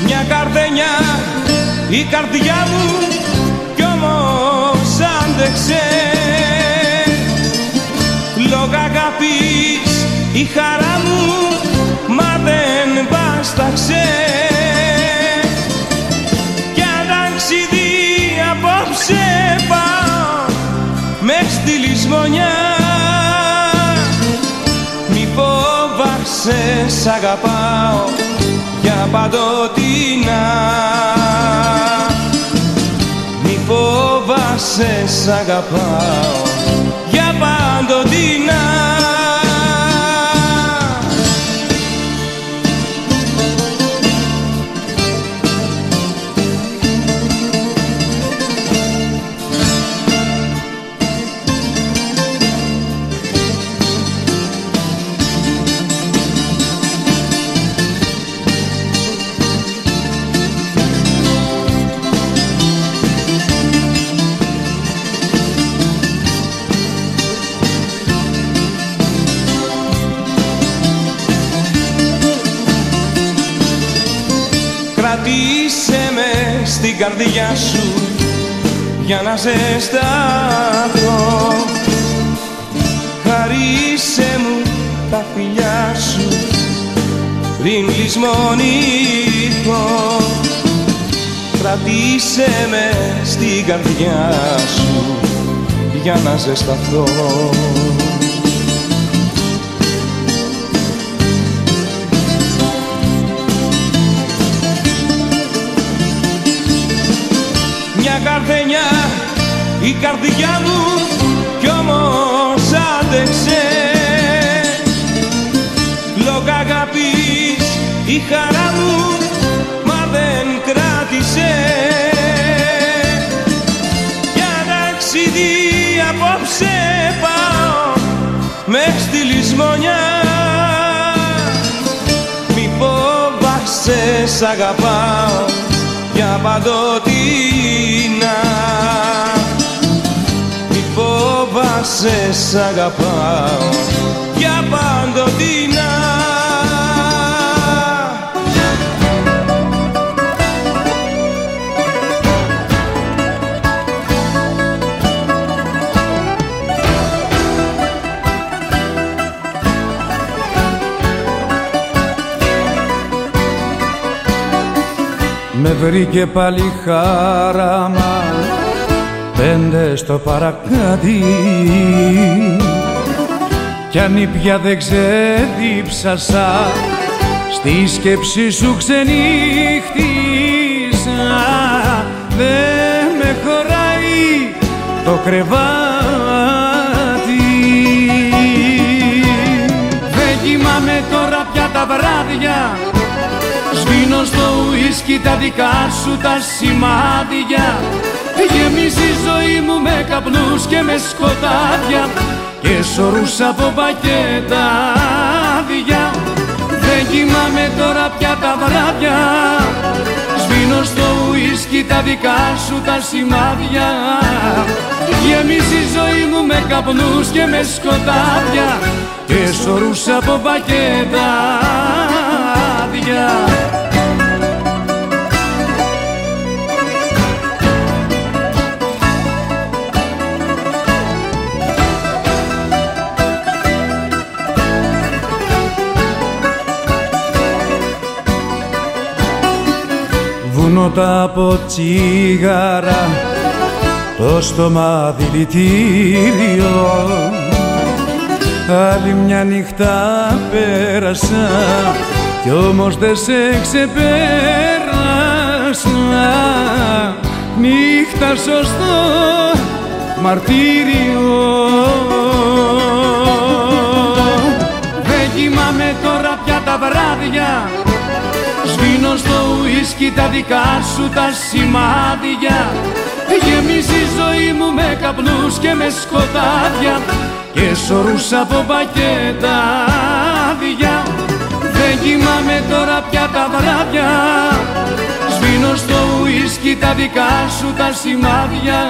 Μια καρδενιά η καρδιά μου κι όμως άντεξε. Λόγω αγάπης η χαρά μου μα δεν βάσταξε κι αν ταξιδί απόψε πάω μες στη λησμονιά. Μη φοβάσαι σ' αγαπάω για παντοτινά. Μη φοβάσαι σ' αγαπάω για παντοτινά καρδιά σου για να ζεσταθώ. Χαρίσε μου τα φιλιά σου πριν λησμονηθώ Κρατήσε με στην καρδιά σου για να ζεσταθώ Μια καρδενιά η καρδιά μου κι όμως άντεξε. Λόγω αγάπης η χαρά μου μα δεν κράτησε. Για ταξίδι απόψε πάω μες στη λησμονιά. Μη φοβάσαι σ' αγαπάω. για παντοτινά Μη φοβάσαι σ' αγαπάω. Για παντοτινά βρήκε πάλι χάραμα. Πέντε στο παρακάτι. Κι αν πια δεν ξεδίψασα στη σκέψη σου ξενύχτησα. Δεν με χωράει το κρεβάτι. Δεν κοιμάμαι τώρα πια τα βράδια. Σβήνω στο ουίσκι τα δικά σου τα σημάδια. Γεμίζει η ζωή μου με καπνούς και με σκοτάδια Και σωρούς από πακέτα άδεια. Δεν κοιμάμαι τώρα πια τα βράδια. Σβήνω στο ουίσκι τα δικά σου τα σημάδια. Γεμίζει η ζωή μου με καπνούς και με σκοτάδια Και σωρούς από πακέτα άδεια τα από τσίγαρα το στόμα δηλητήριο. Άλλη μια νύχτα πέρασα κι όμως δεν σε ξεπέρασα νύχτα σωστό μαρτύριο. Δεν κοιμάμαι τώρα πια τα βράδια. Σβήνω στο ουίσκι τα δικά σου τα σημάδια. Γεμίζει η ζωή μου με καπνούς και με σκοτάδια. Και σωρούς από πακέτα άδεια Δεν κοιμάμαι τώρα πια τα βράδια. Σβήνω στο ουίσκι τα δικά σου τα σημάδια.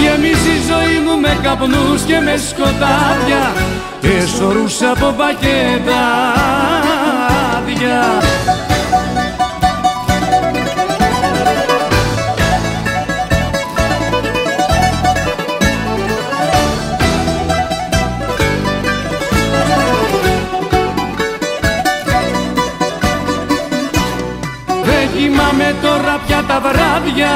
Γεμίζει η ζωή μου με καπνούς και με σκοτάδια Και σωρούς από πακέτα άδεια κοιμάμαι τώρα πια τα βράδια.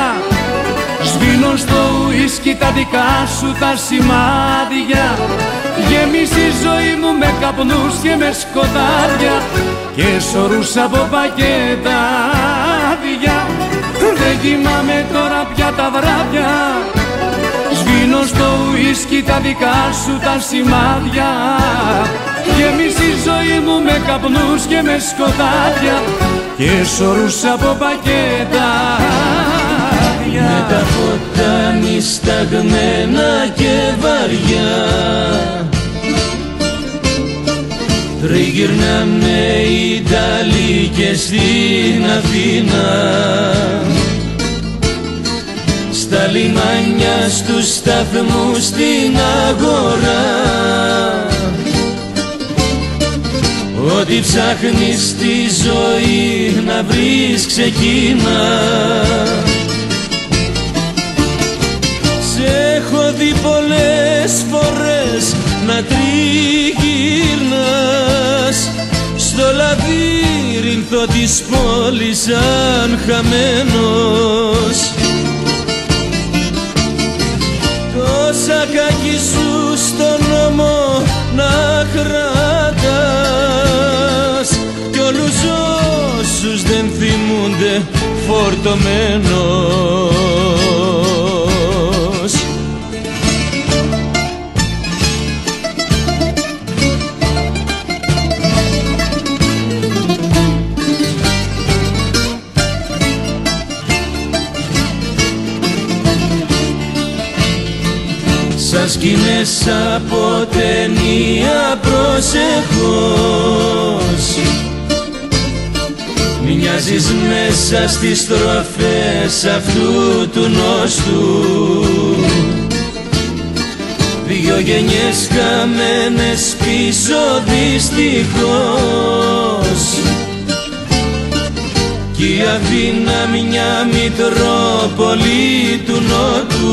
Σβήνω στο ουίσκι τα δικά σου τα σημάδια. Γέμισε η ζωή μου με καπνούς και με σκοτάδια Και σωρούς από πακέτα άδεια Δεν κοιμάμαι τώρα πια τα βράδια. Σβήνω στο ουίσκι τα δικά σου τα σημάδια. Γέμισε η ζωή μου με καπνούς και με σκοτάδια και σωρούς από πακέτα. Με τα ποτάμι σταγμένα και βαριά. Τριγυρνάμε Ιταλοί και στην Αθήνα. Στα λιμάνια στους σταθμούς στην αγορά Ό,τι ψάχνεις στη ζωή να βρεις ξεκίνα. Σε έχω δει πολλές φορές να τριγυρνάς. Στο λαβύρινθο της πόλης σαν χαμένος. Τόσα κακή σου στον νόμο να κρατάς δεν θυμούνται φορτωμένος. Σαν σκηνές από ταινία προσεχώς Μοιάζεις μέσα στις στροφές αυτού του νόστου. Δυο γενιές χαμένες πίσω δυστυχώς. Κι η Αθήνα μια μητρόπολη του Νότου.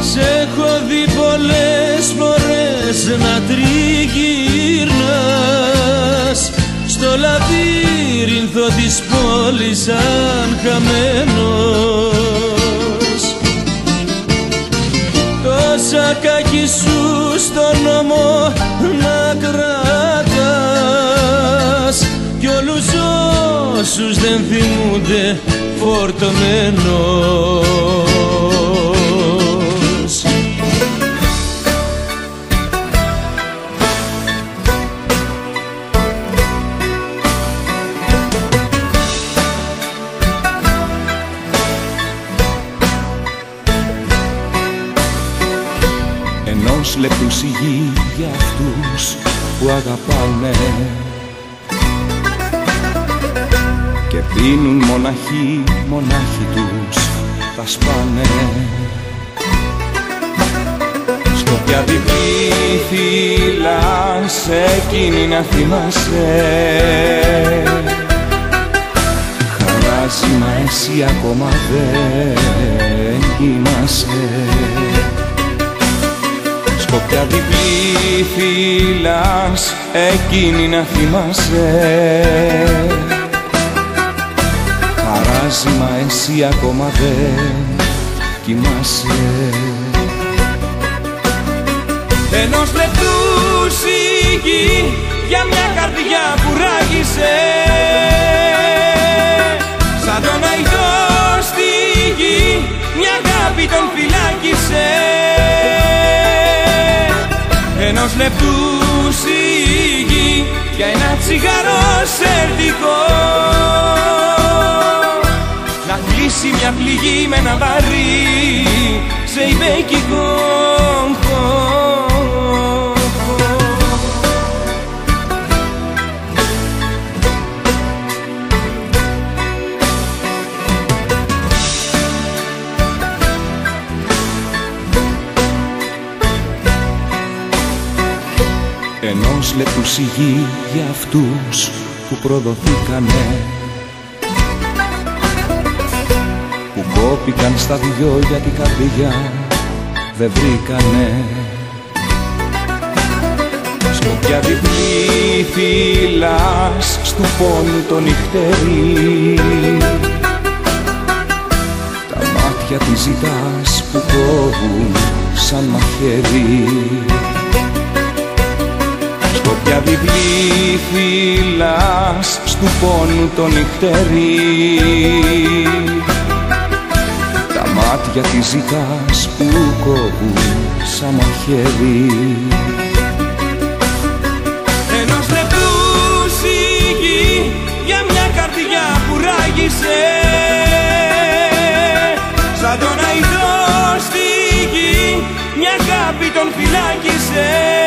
Σ' έχω δει πολλές φορές να τριγυρνάς Στο λαβύρινθο της πόλης σαν χαμένος. Τόσα κακή σου στον νόμο να κρατάς Κι όλους όσους δεν θυμούνται φορτωμένος εκείνη να θυμάσαι. Χαράζει μα εσύ ακόμα δεν κοιμάσαι. Σκοπιά διπλή φύλας εκείνη να θυμάσαι. Χαράζει μα εσύ ακόμα δεν κοιμάσαι. Ενός λεπτού σιγή για μια καρδιά που ράγισε. Σαν τον αϊδό στη γη μια αγάπη τον φυλάκισε. Ενός λεπτού σιγή για ένα τσιγάρο σερτικό Να κλείσει μια πληγή με ένα βαρύ σε υπέκικο Ενός λεπτού σιγή για αυτούς που προδοθήκανε. Που κόπηκαν στα δυο για την καρδιά δεν βρήκανε. Σκοπιά διπλή φύλας στου πόνου το νυχτερί. Τα μάτια της ζητάς που κόβουν σαν μαχαίρι Σκοπιά διπλή φύλας στου πόνου το νυχτερί. Τα μάτια της ζητάς που κόβουν σαν μαχαίρι. Ενός λεπτούς σιγή για μια καρδιά που ράγισε. Σαν τον αϊδό στη γη μια αγάπη τον φυλάκισε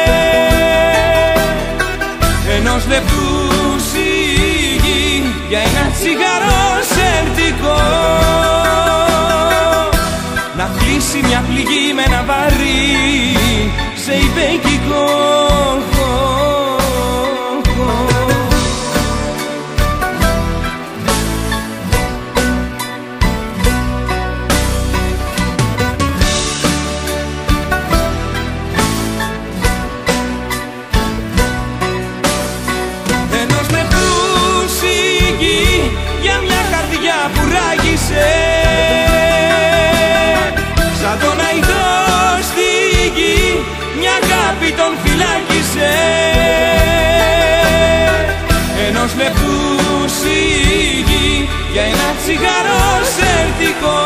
Ενός λεπτού σιγή για ένα τσιγάρο σερτικό. Να κλείσει μια πληγή με ένα βαρύ σε υπέκικο για ένα τσιγάρο σερτικό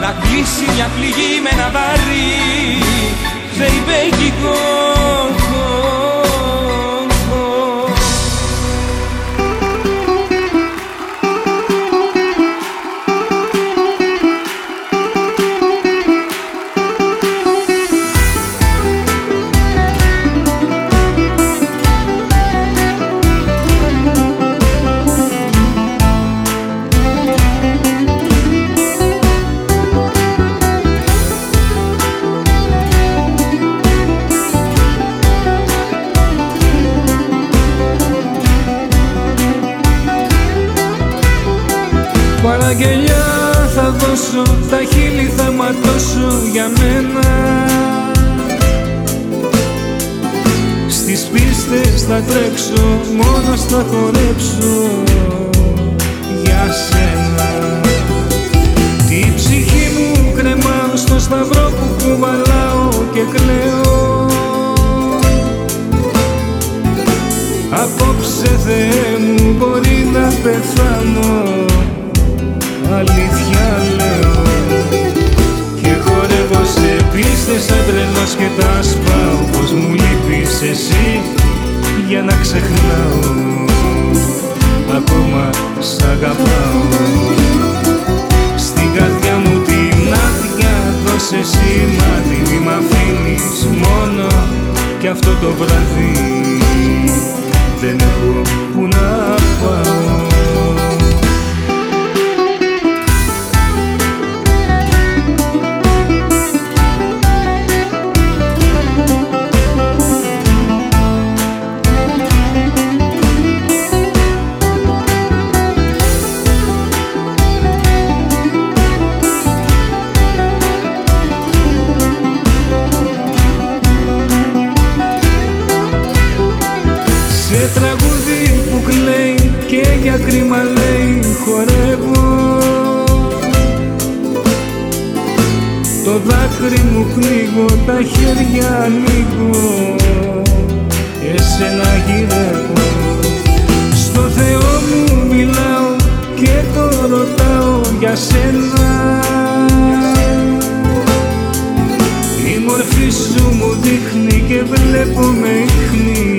Να κλείσει μια πληγή με ένα βαρύ δώσω, τα χείλη θα ματώσω για μένα. Στις πίστες θα τρέξω, μόνος θα χορέψω για σένα. Τη ψυχή μου κρεμάω στο σταυρό που κουβαλάω και κλαίω. Απόψε Θεέ μου μπορεί να πεθάνω Αλήθεια Τότε σαν και τα σπάω Πως μου λείπεις εσύ για να ξεχνάω. Ακόμα σ' αγαπάω. Στην καρδιά μου την άδεια δώσε σημάδι Μη μ' αφήνεις μόνο. Και αυτό το βράδυ Δεν έχω που να πάω. Δάκρυ μου πνίγω, τα χέρια ανοίγω. Εσένα γυρεύω. Στο Θεό μου μιλάω και το ρωτάω για σένα. Η μορφή σου μου δείχνει και βλέπω με ίχνη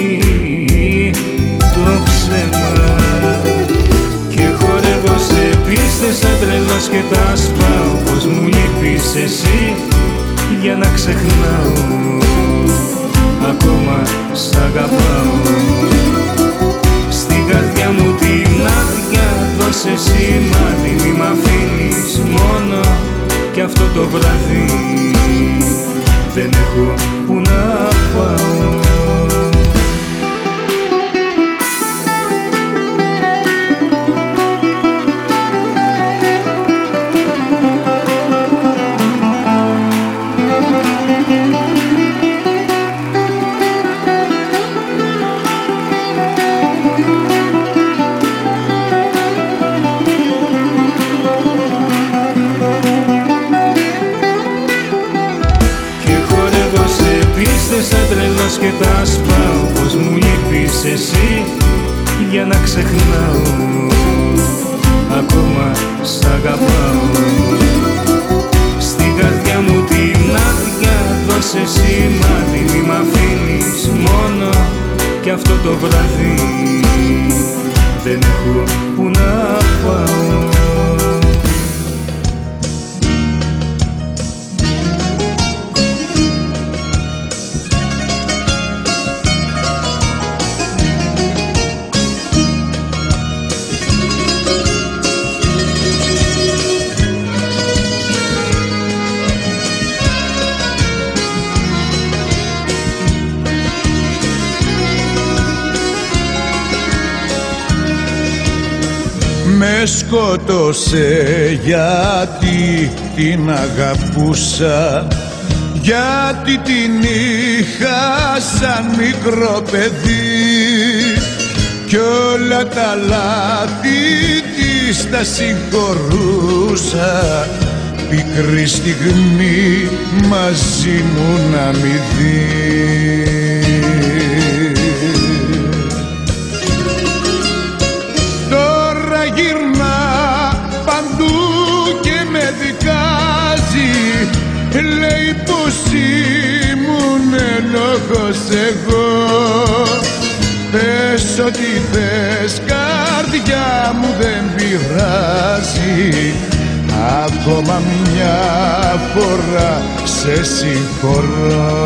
τρελός και τα σπάω Πως μου λείπεις εσύ για να ξεχνάω. Ακόμα σ' αγαπάω. Στην καρδιά μου την άδεια δώσε σημάδι Μη μ' αφήνεις μόνο κι αυτό το βράδυ. Δεν έχω που να πάω σκότωσε γιατί την αγαπούσα γιατί την είχα σαν μικρό παιδί. Κι όλα τα λάθη της τα συγχωρούσα. Πικρή στιγμή μαζί μου να μη δεις ό,τι θες καρδιά μου δεν πειράζει. Ακόμα μια φορά σε συγχωρώ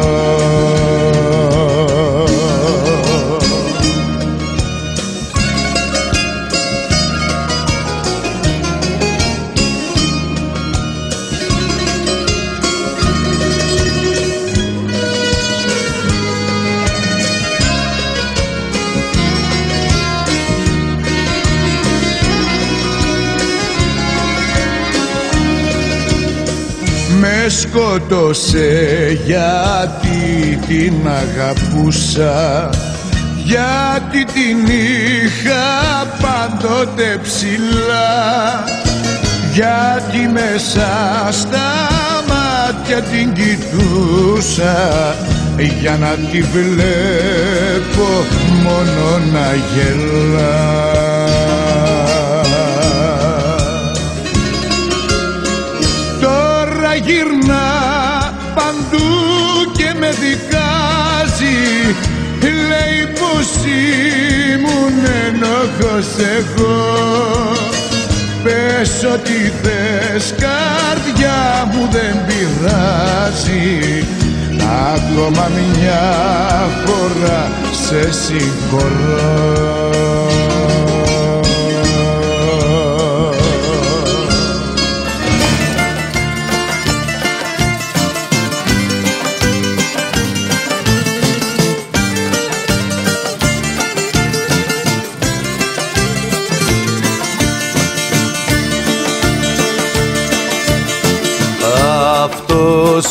σκότωσε γιατί την αγαπούσα γιατί την είχα πάντοτε ψηλά γιατί μέσα στα μάτια την κοιτούσα για να τη βλέπω μόνο να γελά ενόχος εγώ Πες ό,τι θες καρδιά μου δεν πειράζει. Ακόμα μια φορά σε συγχωρώ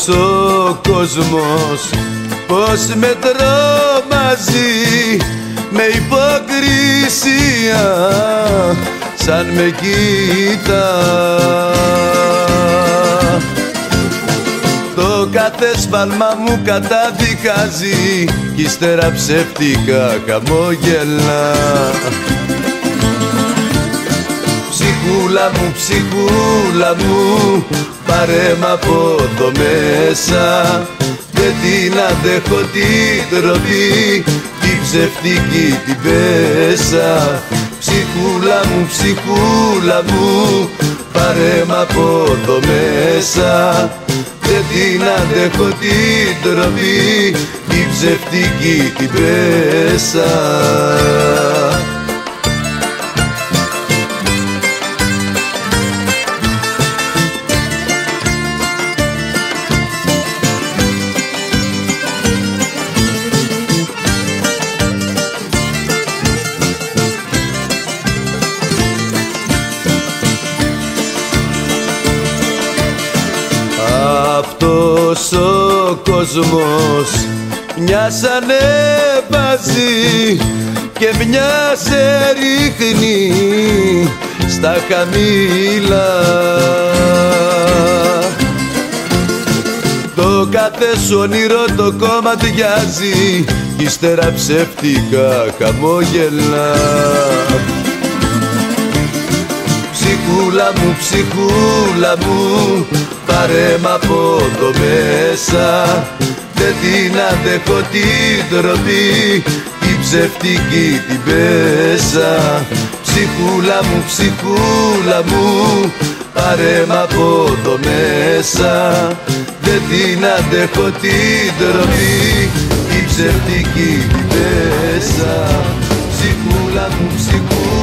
ο κόσμος πως με τρομάζει με υποκρισία σαν με κοίτα. Το κάθε σφάλμα μου καταδικάζει κι ύστερα ψεύτικα χαμόγελα. Ψυχούλα μου, ψυχούλα μου, πάρε μ' από το μέσα. Δεν την αντέχω την τροπή, την ψευτική την πέσα. Ψυχούλα μου, ψυχούλα μου, πάρε μ' από το μέσα. Δεν την αντέχω την τροπή, την ψευτική την πέσα κόσμος. Μια σαν ανέβαζει και μια σε ρίχνει στα χαμήλα. Το κάθε σου όνειρο το κομματιάζει κι ύστερα ψεύτικα χαμόγελα. Ψυχούλα μου, ψυχούλα μου, πάρε μ' από το μέσα. Δεν την αντέχω την τροπή, την ψευτική την πέσα. Ψυχούλα μου, ψυχούλα μου, πάρε μ' από το μέσα. Δεν την αντέχω την τροπή, την ψευτική την πέσα. Ψυχούλα μου, ψυχούλα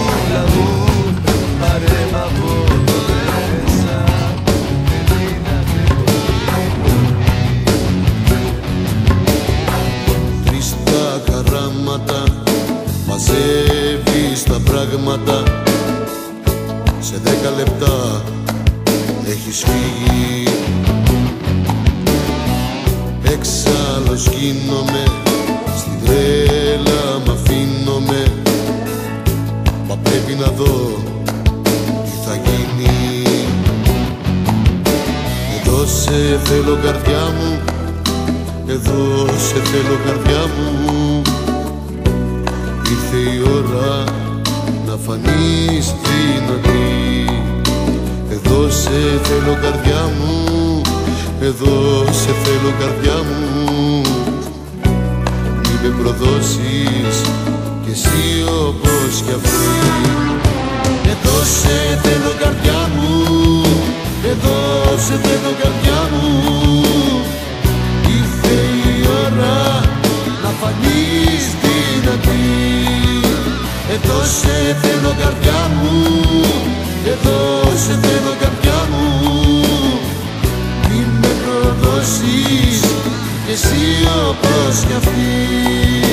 πράγματα. Σε δέκα λεπτά έχεις φύγει. Έξαλλος γίνομαι Στην τρέλα μ' αφήνομαι. Μα πρέπει να δω τι θα γίνει. Εδώ σε θέλω καρδιά μου. Εδώ σε θέλω καρδιά μου. Ήρθε η ώρα. να φανείς δυνατή Εδώ σε θέλω καρδιά μου. Εδώ σε θέλω καρδιά μου. Μη με προδώσεις κι εσύ όπως κι αυτή Εδώ σε θέλω καρδιά μου. Εδώ σε θέλω καρδιά μου σε θέλω καρδιά μου. Εδώ σε θέλω καρδιά μου. Μη με προδώσεις κι εσύ όπως κι αυτή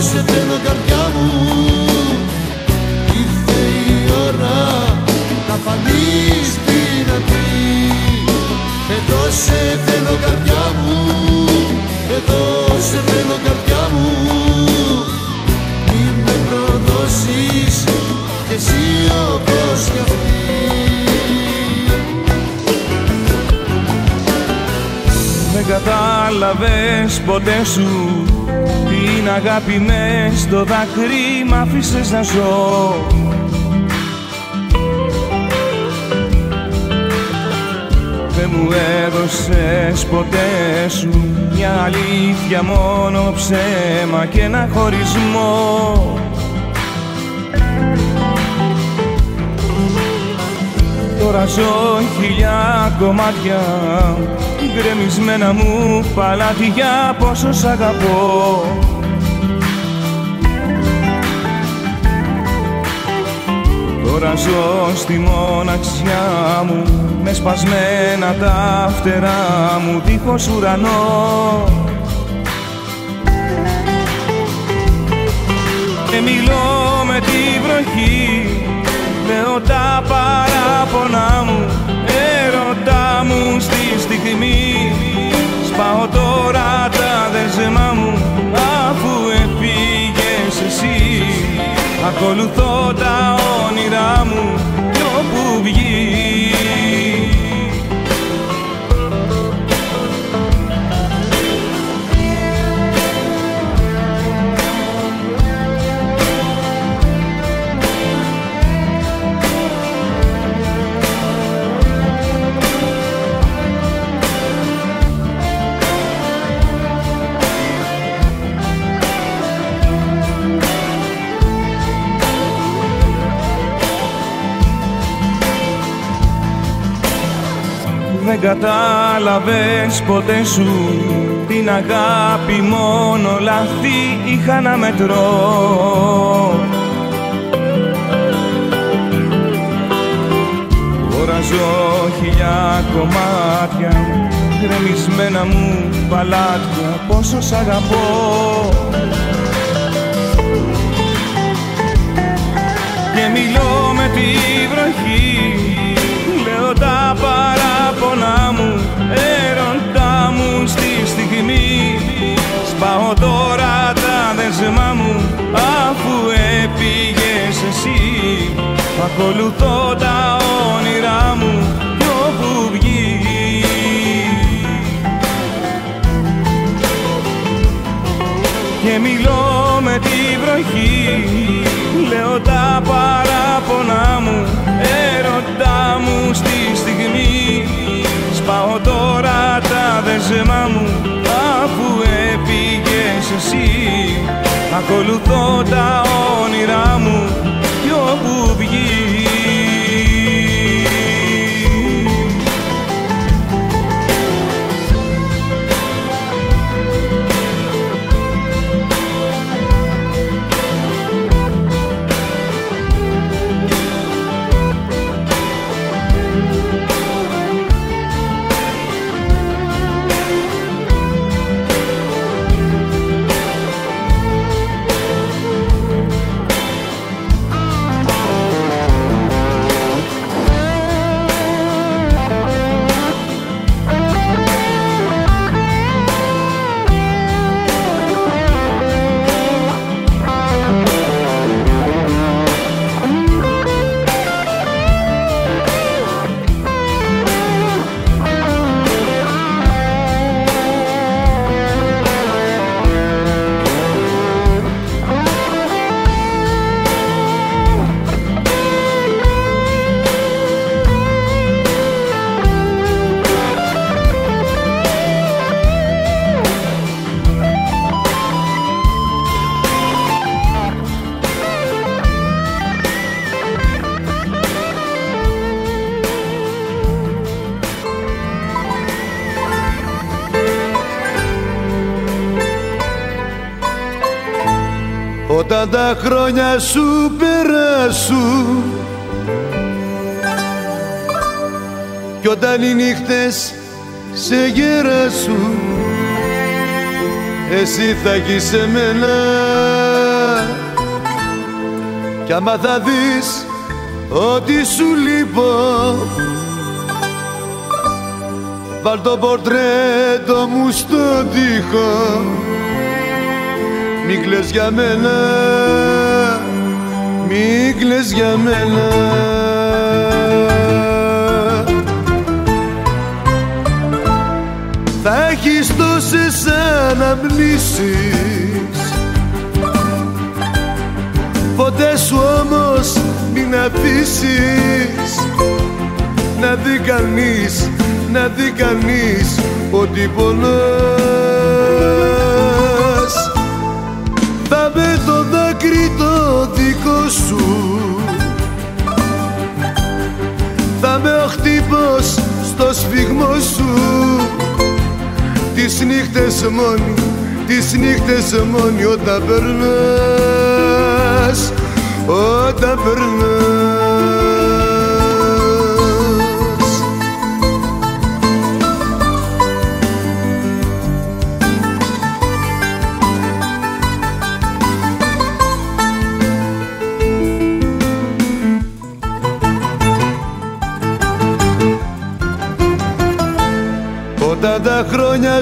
σε θέλω καρδιά μου. Ήρθε η ώρα να φανείς δυνατή Εδώ σε θέλω καρδιά μου. Εδώ σε θέλω καρδιά μου. Μην με προδώσεις κι εσύ όπως κι αυτή Δεν κατάλαβες ποτέ σου Την αγάπη μες στο δάκρυ μ' άφησες να ζω. Δεν μου έδωσες ποτέ σου Μια αλήθεια μόνο ψέμα και ένα χωρισμό. Τώρα ζω χιλιά κομμάτια γκρεμισμένα μου παλάτια πόσο σ' αγαπώ. Τώρα ζω στη μοναξιά μου με σπασμένα τα φτερά μου δίχως ουρανό. Και μιλώ με τη βροχή λέω τα παράπονά μου Ακολουθώ τα όνειρά μου Δεν κατάλαβες ποτέ σου. Την αγάπη μόνο λάθη είχα να μετρώ. Τώρα ζω χιλιά κομμάτια Γκρεμισμένα μου παλάτια Πόσο σ' αγαπώ. Και μιλώ με τη βροχή Ακολουθώ τα όνειρά μου Κι όπου βγει. Και μιλώ με τη βροχή Λέω τα παράπονά μου Έρωτά μου στη στιγμή. Σπάω τώρα τα δεσμά μου Αφού έφυγες εσύ. Ακολουθώ τα όνειρά μου Κι όπου βγει χρόνια σου περάσουν κι όταν οι νύχτες σε γεράσουν εσύ θα έχεις σε μένα. Κι άμα θα δεις ότι σου λείπω Βάλ το πορτρέτο μου στο τοίχο. Μην κλαις για μένα Μην κλαις για μένα. Θα έχεις τόσες αναμνήσεις. Ποτέ σου όμως μην αφήσεις Να δει κανείς να δει κανείς ότι πονάς. Θα με το δάκρυ το δικό σου. Θα με ο χτύπος στο σφιγμό σου. Τις νύχτες μόνοι, τις νύχτες μόνοι όταν περνάς Όταν περνάς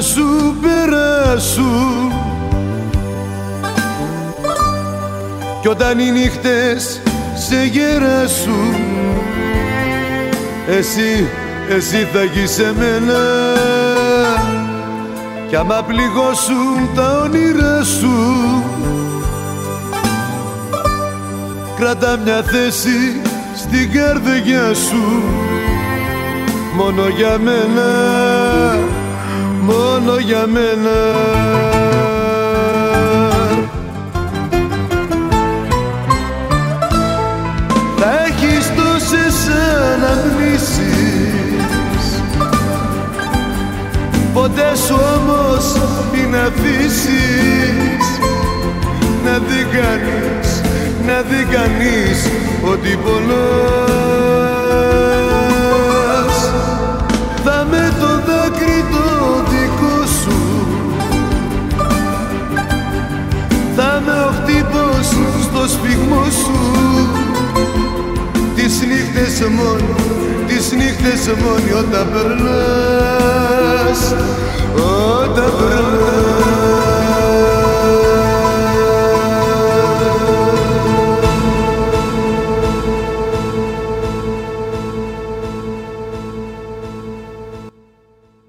σου περάσουν Κι όταν οι νύχτες σε γεράσουν Εσύ, εσύ θα γεις σε μένα. Κι άμα πληγώσουν τα όνειρά σου Κράτα μια θέση στην καρδιά σου. Μόνο για μένα, μόνο για μένα. Θα έχεις τόσες αναμνήσεις. Ποτέ σου όμως μην αφήσεις. Να δει κανείς, να δει κανείς ότι πονάς το σφιγμό σου. Τις νύχτες μόνοι, τις νύχτες μόνοι όταν περνάς Όταν περνάς.